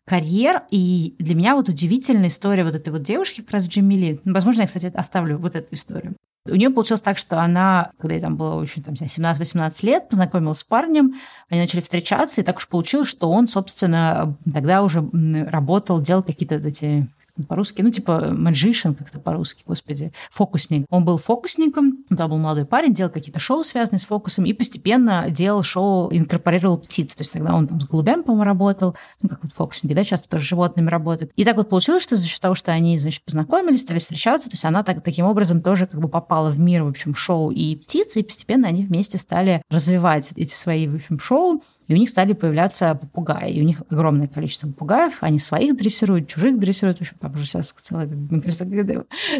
карьер, и для меня вот удивительная история вот этой вот девушки, как раз Джемили. Возможно, я, кстати, оставлю вот эту историю. У нее получилось так, что она, когда ей там было очень там, 17-18 лет, познакомилась с парнем, они начали встречаться, и так уж получилось, что он, собственно, тогда уже работал, делал какие-то эти по-русски, ну, типа magician как-то по-русски, господи, фокусник. Он был фокусником, да, был молодой парень, делал какие-то шоу, связанные с фокусом, и постепенно делал шоу, инкорпорировал птиц. То есть тогда он там с голубями, по-моему, работал, ну, как вот фокусники, да, часто тоже животными работают. И так вот получилось, что за счет того, что они, значит, познакомились, стали встречаться, то есть она так, таким образом тоже как бы попала в мир, в общем, шоу и птиц, и постепенно они вместе стали развивать эти свои, в общем, шоу, и у них стали появляться попугаи. И у них огромное количество попугаев. Они своих дрессируют, чужих дрессируют. В общем, там уже сейчас целая, мне кажется,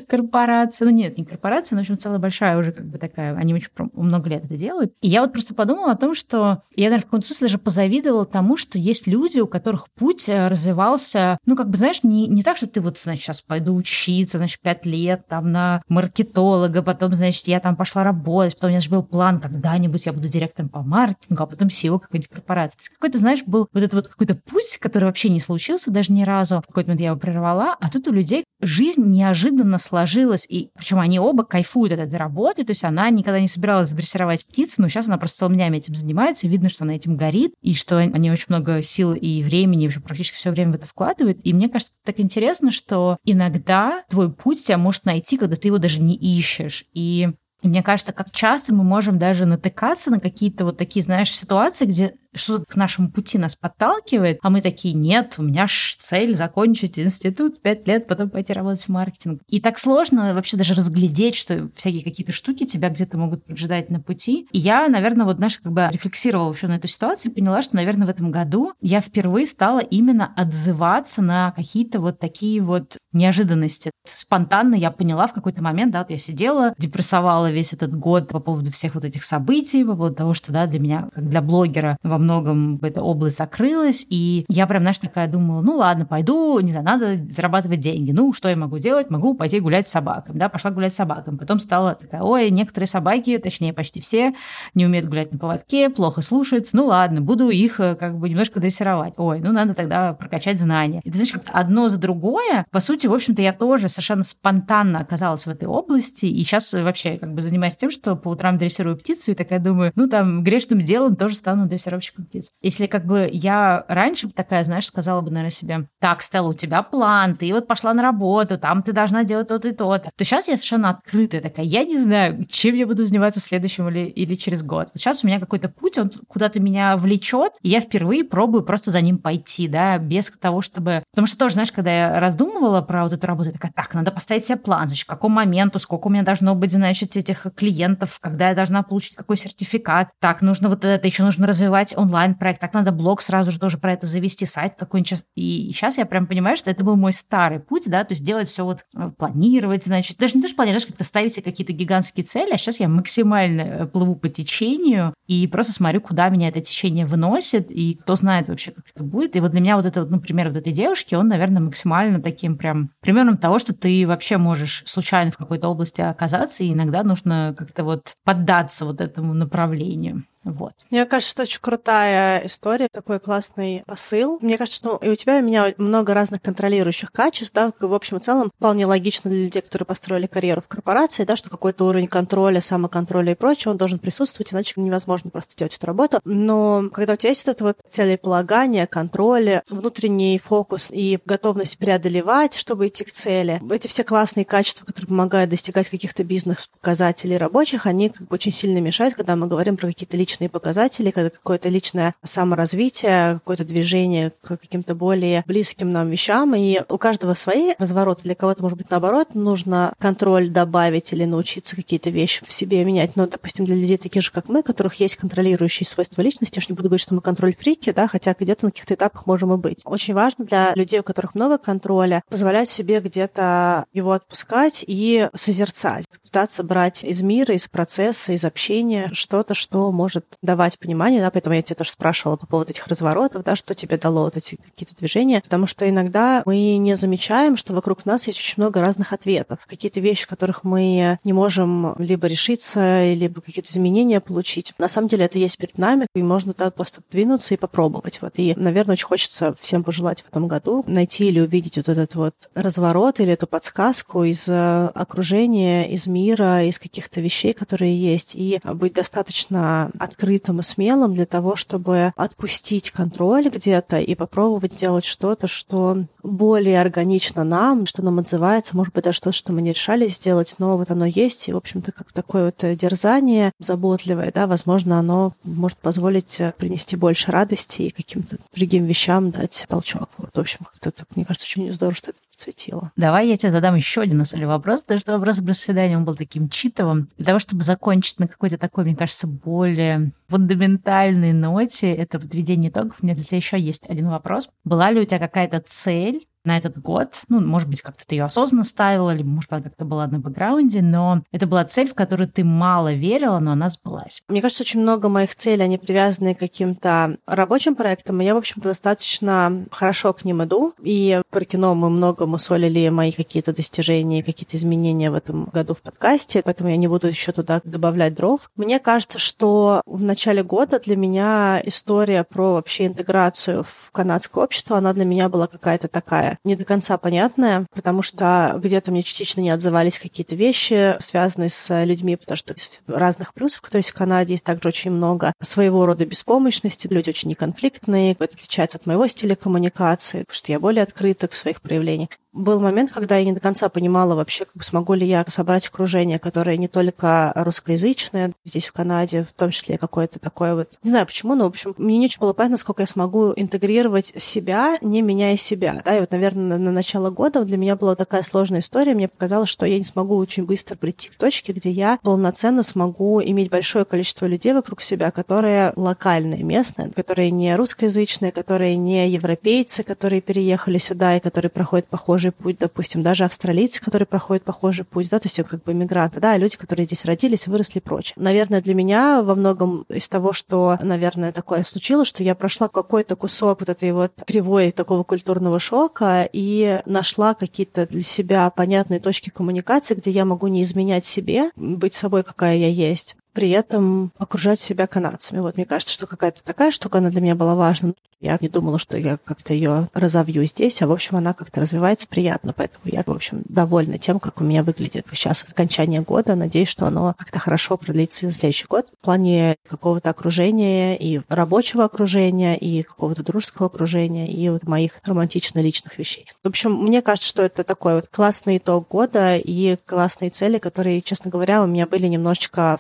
корпорация. Ну нет, не корпорация, но, в общем, целая большая уже как бы такая. Они очень много лет это делают. И я вот просто подумала о том, что я, наверное, в каком-то смысле даже позавидовала тому, что есть люди, у которых путь э, развивался, ну, как бы, знаешь, не, не так, что ты вот, значит, сейчас пойду учиться, значит, пять лет там на маркетолога, потом, значит, я там пошла работать, потом у меня же был план, когда-нибудь я буду директором по маркетингу, а потом SEO какой-нибудь корпорации. То есть какой-то, знаешь, был вот этот вот какой-то путь, который вообще не случился даже ни разу. В какой-то момент я его прервала, а тут у людей жизнь неожиданно сложилась, и причем они оба кайфуют от этой работы, то есть она никогда не собиралась задрессировать птиц, но сейчас она просто целыми днями этим занимается, и видно, что она этим горит, и что они очень много сил и времени, вообще практически все время в это вкладывают. И мне кажется, так интересно, что иногда твой путь тебя может найти, когда ты его даже не ищешь. И мне кажется, как часто мы можем даже натыкаться на какие-то вот такие, знаешь, ситуации, где что-то к нашему пути нас подталкивает, а мы такие, нет, у меня ж цель закончить институт, пять лет, потом пойти работать в маркетинг. И так сложно вообще даже разглядеть, что всякие какие-то штуки тебя где-то могут поджидать на пути. И я, наверное, вот, знаешь, как бы рефлексировала вообще на эту ситуацию и поняла, что, наверное, в этом году я впервые стала именно отзываться на какие-то вот такие вот неожиданности. Спонтанно я поняла в какой-то момент, да, вот я сидела, депрессовала весь этот год по поводу всех вот этих событий, по поводу того, что, да, для меня, как для блогера, во многом эта область закрылась, и я прям, знаешь, такая думала, ну ладно, пойду, не знаю, надо зарабатывать деньги. Ну, что я могу делать? Могу пойти гулять с собаками, да, пошла гулять с собаками. Потом стала такая, ой, некоторые собаки, точнее, почти все, не умеют гулять на поводке, плохо слушаются. Ну ладно, буду их э, как бы немножко дрессировать. Ой, ну надо тогда прокачать знания. И ты знаешь, как-то одно за другое. По сути, в общем-то, я тоже совершенно спонтанно оказалась в этой области, и сейчас вообще как бы занимаюсь тем, что по утрам дрессирую птицу, и такая думаю, ну там грешным делом тоже стану дрессировщиком разработчиком птиц. Если как бы я раньше такая, знаешь, сказала бы, наверное, себе, так, Стелла, у тебя план, ты вот пошла на работу, там ты должна делать то-то и то-то, то сейчас я совершенно открытая такая, я не знаю, чем я буду заниматься в следующем или, или через год. Вот сейчас у меня какой-то путь, он куда-то меня влечет, и я впервые пробую просто за ним пойти, да, без того, чтобы... Потому что тоже, знаешь, когда я раздумывала про вот эту работу, я такая, так, надо поставить себе план, значит, к какому моменту, сколько у меня должно быть, значит, этих клиентов, когда я должна получить какой сертификат, так, нужно вот это, еще нужно развивать онлайн-проект, так надо блог сразу же тоже про это завести, сайт какой-нибудь. И сейчас я прям понимаю, что это был мой старый путь, да, то есть делать все вот, э, планировать, значит, даже не то, что планировать, как-то ставить себе какие-то гигантские цели, а сейчас я максимально э, плыву по течению и просто смотрю, куда меня это течение выносит, и кто знает вообще, как это будет. И вот для меня вот это, ну, пример вот этой девушки, он, наверное, максимально таким прям примером того, что ты вообще можешь случайно в какой-то области оказаться, и иногда нужно как-то вот поддаться вот этому направлению. Вот. Мне кажется, что очень крутая история, такой классный посыл. Мне кажется, что и у тебя, и у меня много разных контролирующих качеств, да, в общем и целом вполне логично для людей, которые построили карьеру в корпорации, да, что какой-то уровень контроля, самоконтроля и прочее, он должен присутствовать, иначе невозможно просто делать эту работу. Но когда у тебя есть это вот целеполагание, контроль, внутренний фокус и готовность преодолевать, чтобы идти к цели, эти все классные качества, которые помогают достигать каких-то бизнес-показателей рабочих, они как бы очень сильно мешают, когда мы говорим про какие-то личные личные показатели, когда какое-то личное саморазвитие, какое-то движение к каким-то более близким нам вещам. И у каждого свои развороты. Для кого-то, может быть, наоборот, нужно контроль добавить или научиться какие-то вещи в себе менять. Но, допустим, для людей таких же, как мы, у которых есть контролирующие свойства личности, уж не буду говорить, что мы контроль-фрики, да, хотя где-то на каких-то этапах можем и быть. Очень важно для людей, у которых много контроля, позволять себе где-то его отпускать и созерцать, пытаться брать из мира, из процесса, из общения что-то, что может давать понимание, да, поэтому я тебя тоже спрашивала по поводу этих разворотов, да, что тебе дало вот эти какие-то движения, потому что иногда мы не замечаем, что вокруг нас есть очень много разных ответов. Какие-то вещи, которых мы не можем либо решиться, либо какие-то изменения получить. На самом деле это есть перед нами, и можно туда просто двинуться и попробовать. Вот. И, наверное, очень хочется всем пожелать в этом году найти или увидеть вот этот вот разворот или эту подсказку из э, окружения, из мира, из каких-то вещей, которые есть, и быть достаточно открытым и смелым для того, чтобы отпустить контроль где-то и попробовать сделать что-то, что более органично нам, что нам отзывается, может быть, даже что-то, что мы не решали сделать, но вот оно есть, и, в общем-то, как такое вот дерзание заботливое, да, возможно, оно может позволить принести больше радости и каким-то другим вещам дать толчок. Вот, в общем, как-то, мне кажется, очень здорово, что это процветило. Давай я тебе задам еще один на самом деле вопрос, даже вопрос про свидание он был таким читовым. Для того, чтобы закончить на какой-то такой, мне кажется, более фундаментальной ноте, это подведение итогов, у меня для тебя еще есть один вопрос. Была ли у тебя какая-то цель на этот год. Ну, может быть, как-то ты ее осознанно ставила, либо, может, она как-то была на бэкграунде, но это была цель, в которую ты мало верила, но она сбылась. Мне кажется, очень много моих целей, они привязаны к каким-то рабочим проектам, и я, в общем-то, достаточно хорошо к ним иду. И про кино мы много мусолили мои какие-то достижения, какие-то изменения в этом году в подкасте, поэтому я не буду еще туда добавлять дров. Мне кажется, что в начале года для меня история про вообще интеграцию в канадское общество, она для меня была какая-то такая не до конца понятная, потому что где-то мне частично не отзывались какие-то вещи, связанные с людьми, потому что разных плюсов, которые есть в Канаде, есть также очень много своего рода беспомощности. Люди очень неконфликтные. Это отличается от моего стиля коммуникации, потому что я более открыта в своих проявлениях был момент, когда я не до конца понимала вообще, как бы смогу ли я собрать окружение, которое не только русскоязычное здесь в Канаде, в том числе какое-то такое вот... Не знаю почему, но, в общем, мне не очень было понятно, сколько я смогу интегрировать себя, не меняя себя. Да, и вот, наверное, на, на начало года для меня была такая сложная история. Мне показалось, что я не смогу очень быстро прийти к точке, где я полноценно смогу иметь большое количество людей вокруг себя, которые локальные, местные, которые не русскоязычные, которые не европейцы, которые переехали сюда и которые проходят похожие похожий путь, допустим, даже австралийцы, которые проходят похожий путь, да, то есть как бы мигранты, да, люди, которые здесь родились, выросли и прочее. Наверное, для меня во многом из того, что, наверное, такое случилось, что я прошла какой-то кусок вот этой вот кривой такого культурного шока и нашла какие-то для себя понятные точки коммуникации, где я могу не изменять себе, быть собой, какая я есть, при этом окружать себя канадцами. Вот мне кажется, что какая-то такая штука, она для меня была важна. Я не думала, что я как-то ее разовью здесь, а в общем она как-то развивается приятно, поэтому я, в общем, довольна тем, как у меня выглядит сейчас окончание года. Надеюсь, что оно как-то хорошо продлится на следующий год в плане какого-то окружения и рабочего окружения, и какого-то дружеского окружения, и вот моих романтично-личных вещей. В общем, мне кажется, что это такой вот классный итог года и классные цели, которые, честно говоря, у меня были немножечко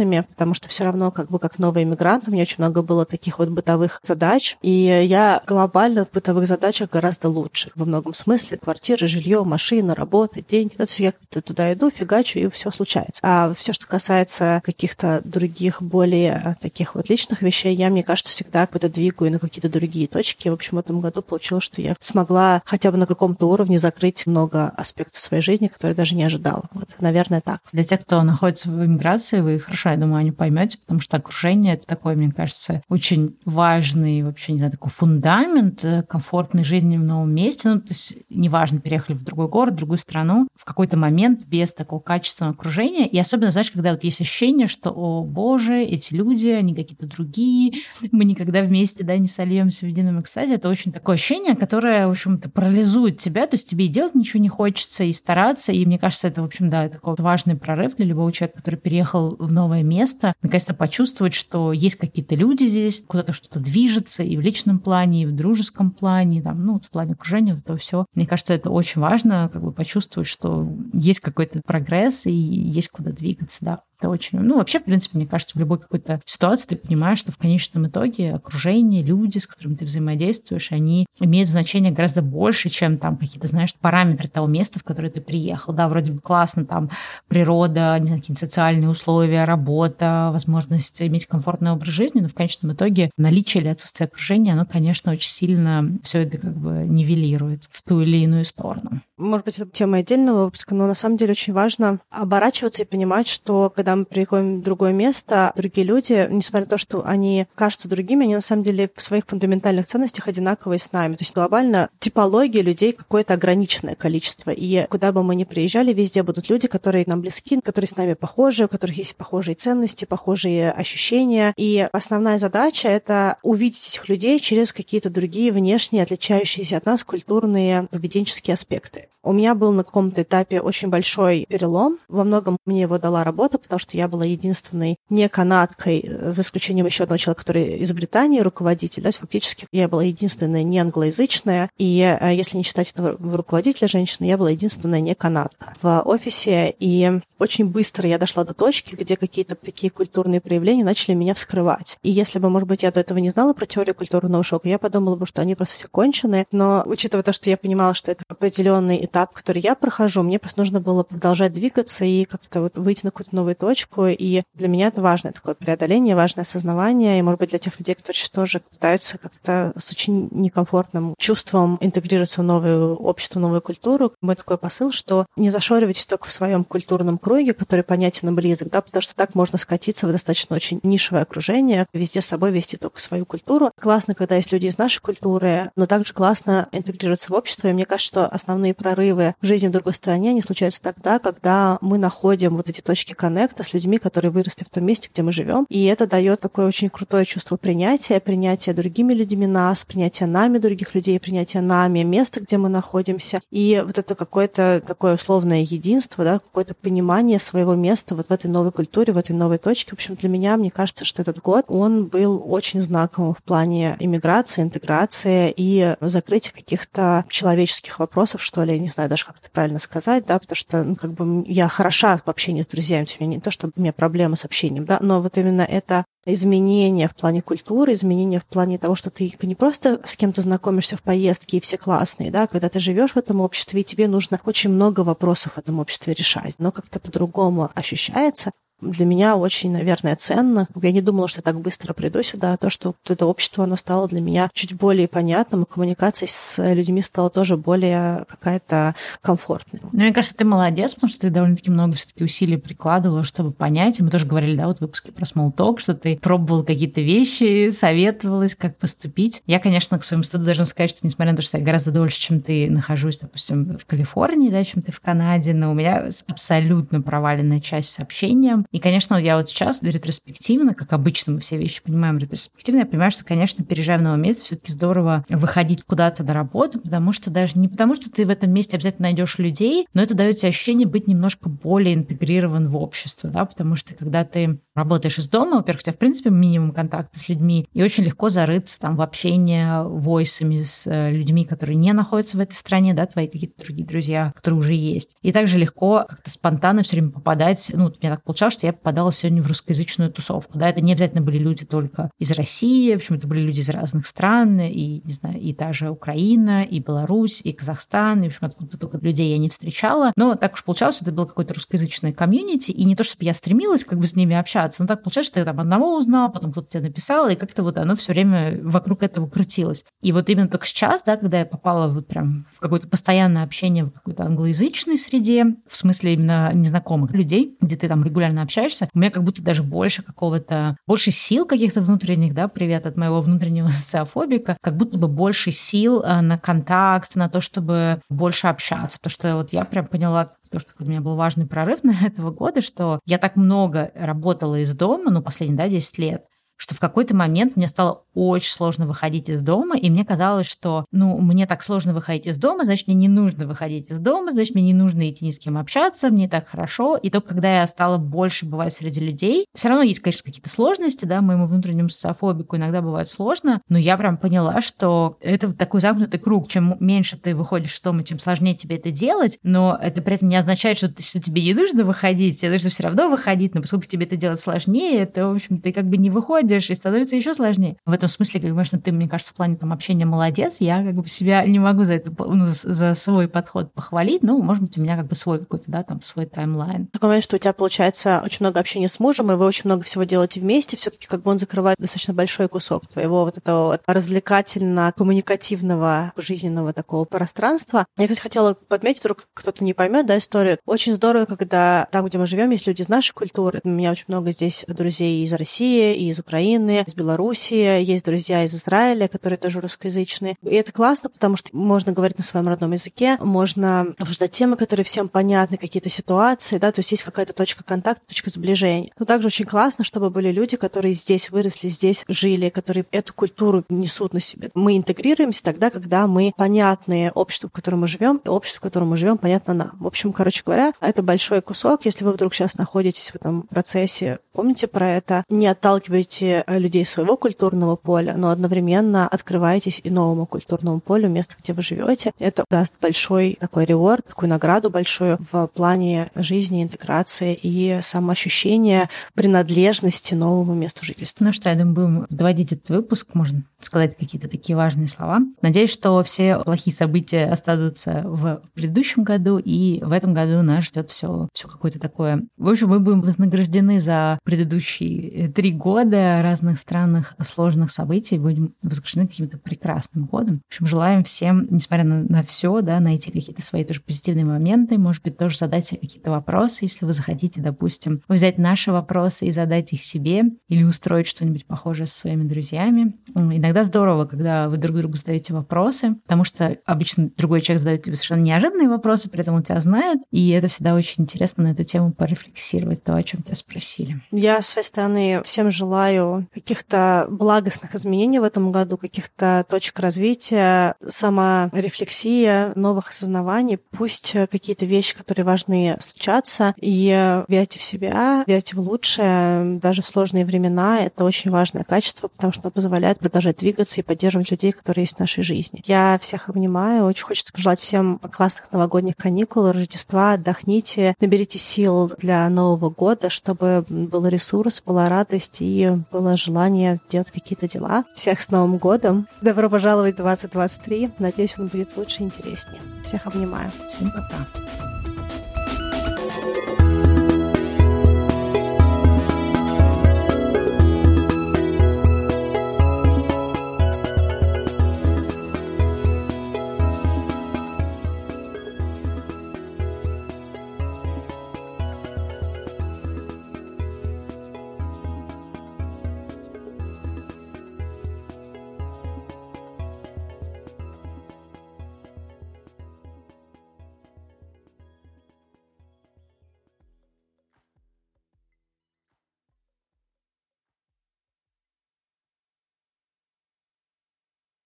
вторичными, потому что все равно как бы как новый иммигрант у меня очень много было таких вот бытовых задач, и я глобально в бытовых задачах гораздо лучше. Во многом смысле квартира, жилье, машина, работа, деньги. То есть я как-то туда иду, фигачу, и все случается. А все, что касается каких-то других, более таких вот личных вещей, я, мне кажется, всегда как-то двигаю на какие-то другие точки. В общем, в этом году получилось, что я смогла хотя бы на каком-то уровне закрыть много аспектов своей жизни, которые даже не ожидала. Вот, наверное, так. Для тех, кто находится в иммиграции, вы хорошо, я думаю, они поймете, потому что окружение это такой, мне кажется, очень важный вообще, не знаю, такой фундамент э, комфортной жизни в новом месте. Ну, то есть, неважно, переехали в другой город, в другую страну, в какой-то момент без такого качественного окружения. И особенно, знаешь, когда вот есть ощущение, что, о боже, эти люди, они какие-то другие, мы никогда вместе, да, не сольемся в едином экстазе. Это очень такое ощущение, которое, в общем-то, парализует тебя, то есть тебе и делать ничего не хочется, и стараться. И мне кажется, это, в общем, да, такой важный прорыв для любого человека, который переехал в новое место, наконец-то почувствовать, что есть какие-то люди здесь, куда-то что-то движется, и в личном плане, и в дружеском плане, там, ну, в плане окружения, вот этого всего. Мне кажется, это очень важно, как бы почувствовать, что есть какой-то прогресс и есть куда двигаться, да. Это очень... Ну, вообще, в принципе, мне кажется, в любой какой-то ситуации ты понимаешь, что в конечном итоге окружение, люди, с которыми ты взаимодействуешь, они имеют значение гораздо больше, чем там какие-то, знаешь, параметры того места, в которое ты приехал. Да, вроде бы классно, там природа, не знаю, какие-то социальные условия, работа, возможность иметь комфортный образ жизни, но в конечном итоге наличие или отсутствие окружения, оно, конечно, очень сильно все это как бы нивелирует в ту или иную сторону. Может быть, это тема отдельного выпуска, но на самом деле очень важно оборачиваться и понимать, что когда мы приходим в другое место, другие люди, несмотря на то, что они кажутся другими, они на самом деле в своих фундаментальных ценностях одинаковые с нами. То есть глобально типология людей какое-то ограниченное количество. И куда бы мы ни приезжали, везде будут люди, которые нам близки, которые с нами похожи, у которых есть похожие ценности, похожие ощущения. И основная задача — это увидеть этих людей через какие-то другие внешние, отличающиеся от нас культурные, поведенческие аспекты. У меня был на каком-то этапе очень большой перелом. Во многом мне его дала работа, потому что я была единственной не канадкой, за исключением еще одного человека, который из Британии, руководитель. То есть фактически я была единственная не англоязычная. И э, если не считать этого руководителя женщины, я была единственная не канадка в офисе. И очень быстро я дошла до точки, где какие-то такие культурные проявления начали меня вскрывать. И если бы, может быть, я до этого не знала про теорию культурного шока, я подумала бы, что они просто все конченые. Но учитывая то, что я понимала, что это определенный этап, который я прохожу, мне просто нужно было продолжать двигаться и как-то вот выйти на какую-то новую точку. И для меня это важное такое преодоление, важное осознавание. И, может быть, для тех людей, которые тоже пытаются как-то с очень некомфортным чувством интегрироваться в новое общество, в новую культуру, мой такой посыл, что не зашоривайтесь только в своем культурном круге, который понятен и близок, да, потому что так можно скатиться в достаточно очень нишевое окружение, везде с собой вести только свою культуру. Классно, когда есть люди из нашей культуры, но также классно интегрироваться в общество. И мне кажется, что основные прорывы в жизни в другой стране, они случаются тогда, когда мы находим вот эти точки коннекта с людьми, которые выросли в том месте, где мы живем. И это дает такое очень крутое чувство принятия, принятия другими людьми нас, принятия нами других людей, принятия нами места, где мы находимся. И вот это какое-то такое условное единство, да, какое-то понимание своего места вот в этой новой культуре, в этой новой точке. В общем, для меня, мне кажется, что этот год, он был очень знаковым в плане иммиграции, интеграции и закрытия каких-то человеческих вопросов, что ли, не знаю даже, как это правильно сказать, да, потому что, ну, как бы я хороша в общении с друзьями, не то, чтобы у меня проблемы с общением, да, но вот именно это изменения в плане культуры, изменения в плане того, что ты не просто с кем-то знакомишься в поездке, и все классные, да, когда ты живешь в этом обществе, и тебе нужно очень много вопросов в этом обществе решать, но как-то по-другому ощущается, для меня очень, наверное, ценно. Я не думала, что я так быстро приду сюда. То, что это общество, оно стало для меня чуть более понятным, и коммуникация с людьми стала тоже более какая-то комфортная. Ну, мне кажется, ты молодец, потому что ты довольно-таки много все таки усилий прикладывала, чтобы понять. И мы тоже говорили, да, вот в выпуске про Smalltalk, что ты пробовал какие-то вещи, советовалась, как поступить. Я, конечно, к своему стыду должна сказать, что несмотря на то, что я гораздо дольше, чем ты, нахожусь, допустим, в Калифорнии, да, чем ты в Канаде, но у меня абсолютно проваленная часть с общением. И, конечно, я вот сейчас ретроспективно, как обычно мы все вещи понимаем ретроспективно, я понимаю, что, конечно, переезжая в новое место, все таки здорово выходить куда-то на работу, потому что даже не потому, что ты в этом месте обязательно найдешь людей, но это дает тебе ощущение быть немножко более интегрирован в общество, да, потому что когда ты работаешь из дома, во-первых, у тебя, в принципе, минимум контакта с людьми, и очень легко зарыться там в общение войсами с э, людьми, которые не находятся в этой стране, да, твои какие-то другие друзья, которые уже есть. И также легко как-то спонтанно все время попадать, ну, вот у меня так получалось, что я попадала сегодня в русскоязычную тусовку, да, это не обязательно были люди только из России, в общем, это были люди из разных стран, и, не знаю, и та же Украина, и Беларусь, и Казахстан, и, в общем, откуда только людей я не встречала, но так уж получалось, это было какое-то русскоязычное комьюнити, и не то, чтобы я стремилась как бы с ними общаться, общаться. Ну так получается, что я там одного узнал, потом кто-то тебе написал, и как-то вот оно все время вокруг этого крутилось. И вот именно только сейчас, да, когда я попала вот прям в какое-то постоянное общение в какой-то англоязычной среде, в смысле именно незнакомых людей, где ты там регулярно общаешься, у меня как будто даже больше какого-то, больше сил каких-то внутренних, да, привет от моего внутреннего социофобика, как будто бы больше сил э, на контакт, на то, чтобы больше общаться. Потому что вот я прям поняла, то, что у меня был важный прорыв на этого года, что я так много работала из дома, ну, последние, да, 10 лет, что в какой-то момент мне стало очень сложно выходить из дома, и мне казалось, что, ну, мне так сложно выходить из дома, значит, мне не нужно выходить из дома, значит, мне не нужно идти ни с кем общаться, мне так хорошо. И только когда я стала больше бывать среди людей, все равно есть, конечно, какие-то сложности, да, моему внутреннему социофобику иногда бывает сложно, но я прям поняла, что это такой замкнутый круг. Чем меньше ты выходишь из дома, тем сложнее тебе это делать, но это при этом не означает, что, ты, что тебе не нужно выходить, тебе нужно все равно выходить, но поскольку тебе это делать сложнее, то, в общем, ты как бы не выходишь, и становится еще сложнее. В этом смысле, конечно, ты, мне кажется, в плане там общения молодец, я как бы себя не могу за это, ну, за свой подход похвалить, ну, может быть, у меня как бы свой какой-то, да, там, свой таймлайн. Такой момент, что у тебя получается очень много общения с мужем, и вы очень много всего делаете вместе, все таки как бы он закрывает достаточно большой кусок твоего вот этого развлекательно-коммуникативного жизненного такого пространства. Я, кстати, хотела подметить, вдруг кто-то не поймет, да, историю. Очень здорово, когда там, где мы живем, есть люди из нашей культуры. У меня очень много здесь друзей из России, и из Украины, из Белоруссии, есть друзья из Израиля, которые тоже русскоязычные. И это классно, потому что можно говорить на своем родном языке, можно обсуждать темы, которые всем понятны, какие-то ситуации, да, то есть есть какая-то точка контакта, точка сближения. Но также очень классно, чтобы были люди, которые здесь выросли, здесь жили, которые эту культуру несут на себе. Мы интегрируемся тогда, когда мы понятные обществу, в котором мы живем, и общество, в котором мы живем, понятно нам. В общем, короче говоря, это большой кусок. Если вы вдруг сейчас находитесь в этом процессе, помните про это, не отталкивайте людей своего культурного поля, но одновременно открывайтесь и новому культурному полю, место, где вы живете. Это даст большой такой реворд, такую награду большую в плане жизни, интеграции и самоощущения принадлежности новому месту жительства. Ну что, я думаю, будем доводить этот выпуск, можно сказать какие-то такие важные слова. Надеюсь, что все плохие события останутся в предыдущем году, и в этом году нас ждет все, все какое-то такое. В общем, мы будем вознаграждены за предыдущие три года разных странных сложных событий, будем вознаграждены каким-то прекрасным годом. В общем, желаем всем, несмотря на, на все, да, найти какие-то свои тоже позитивные моменты, может быть, тоже задать себе какие-то вопросы, если вы захотите, допустим, взять наши вопросы и задать их себе, или устроить что-нибудь похожее со своими друзьями. Иногда здорово, когда вы друг другу задаете вопросы, потому что обычно другой человек задает тебе совершенно неожиданные вопросы, при этом он тебя знает, и это всегда очень интересно на эту тему порефлексировать, то, о чем тебя спросили. Я, с своей стороны, всем желаю каких-то благостных изменений в этом году, каких-то точек развития, саморефлексия, новых осознаваний. Пусть какие-то вещи, которые важны, случатся, и верьте в себя, верьте в лучшее, даже в сложные времена. Это очень важное качество, потому что оно позволяет продолжать двигаться и поддерживать людей, которые есть в нашей жизни. Я всех обнимаю. Очень хочется пожелать всем классных новогодних каникул, Рождества. Отдохните, наберите сил для Нового года, чтобы был ресурс, была радость и было желание делать какие-то дела. Всех с Новым годом! Добро пожаловать в 2023. Надеюсь, он будет лучше и интереснее. Всех обнимаю. Всем пока.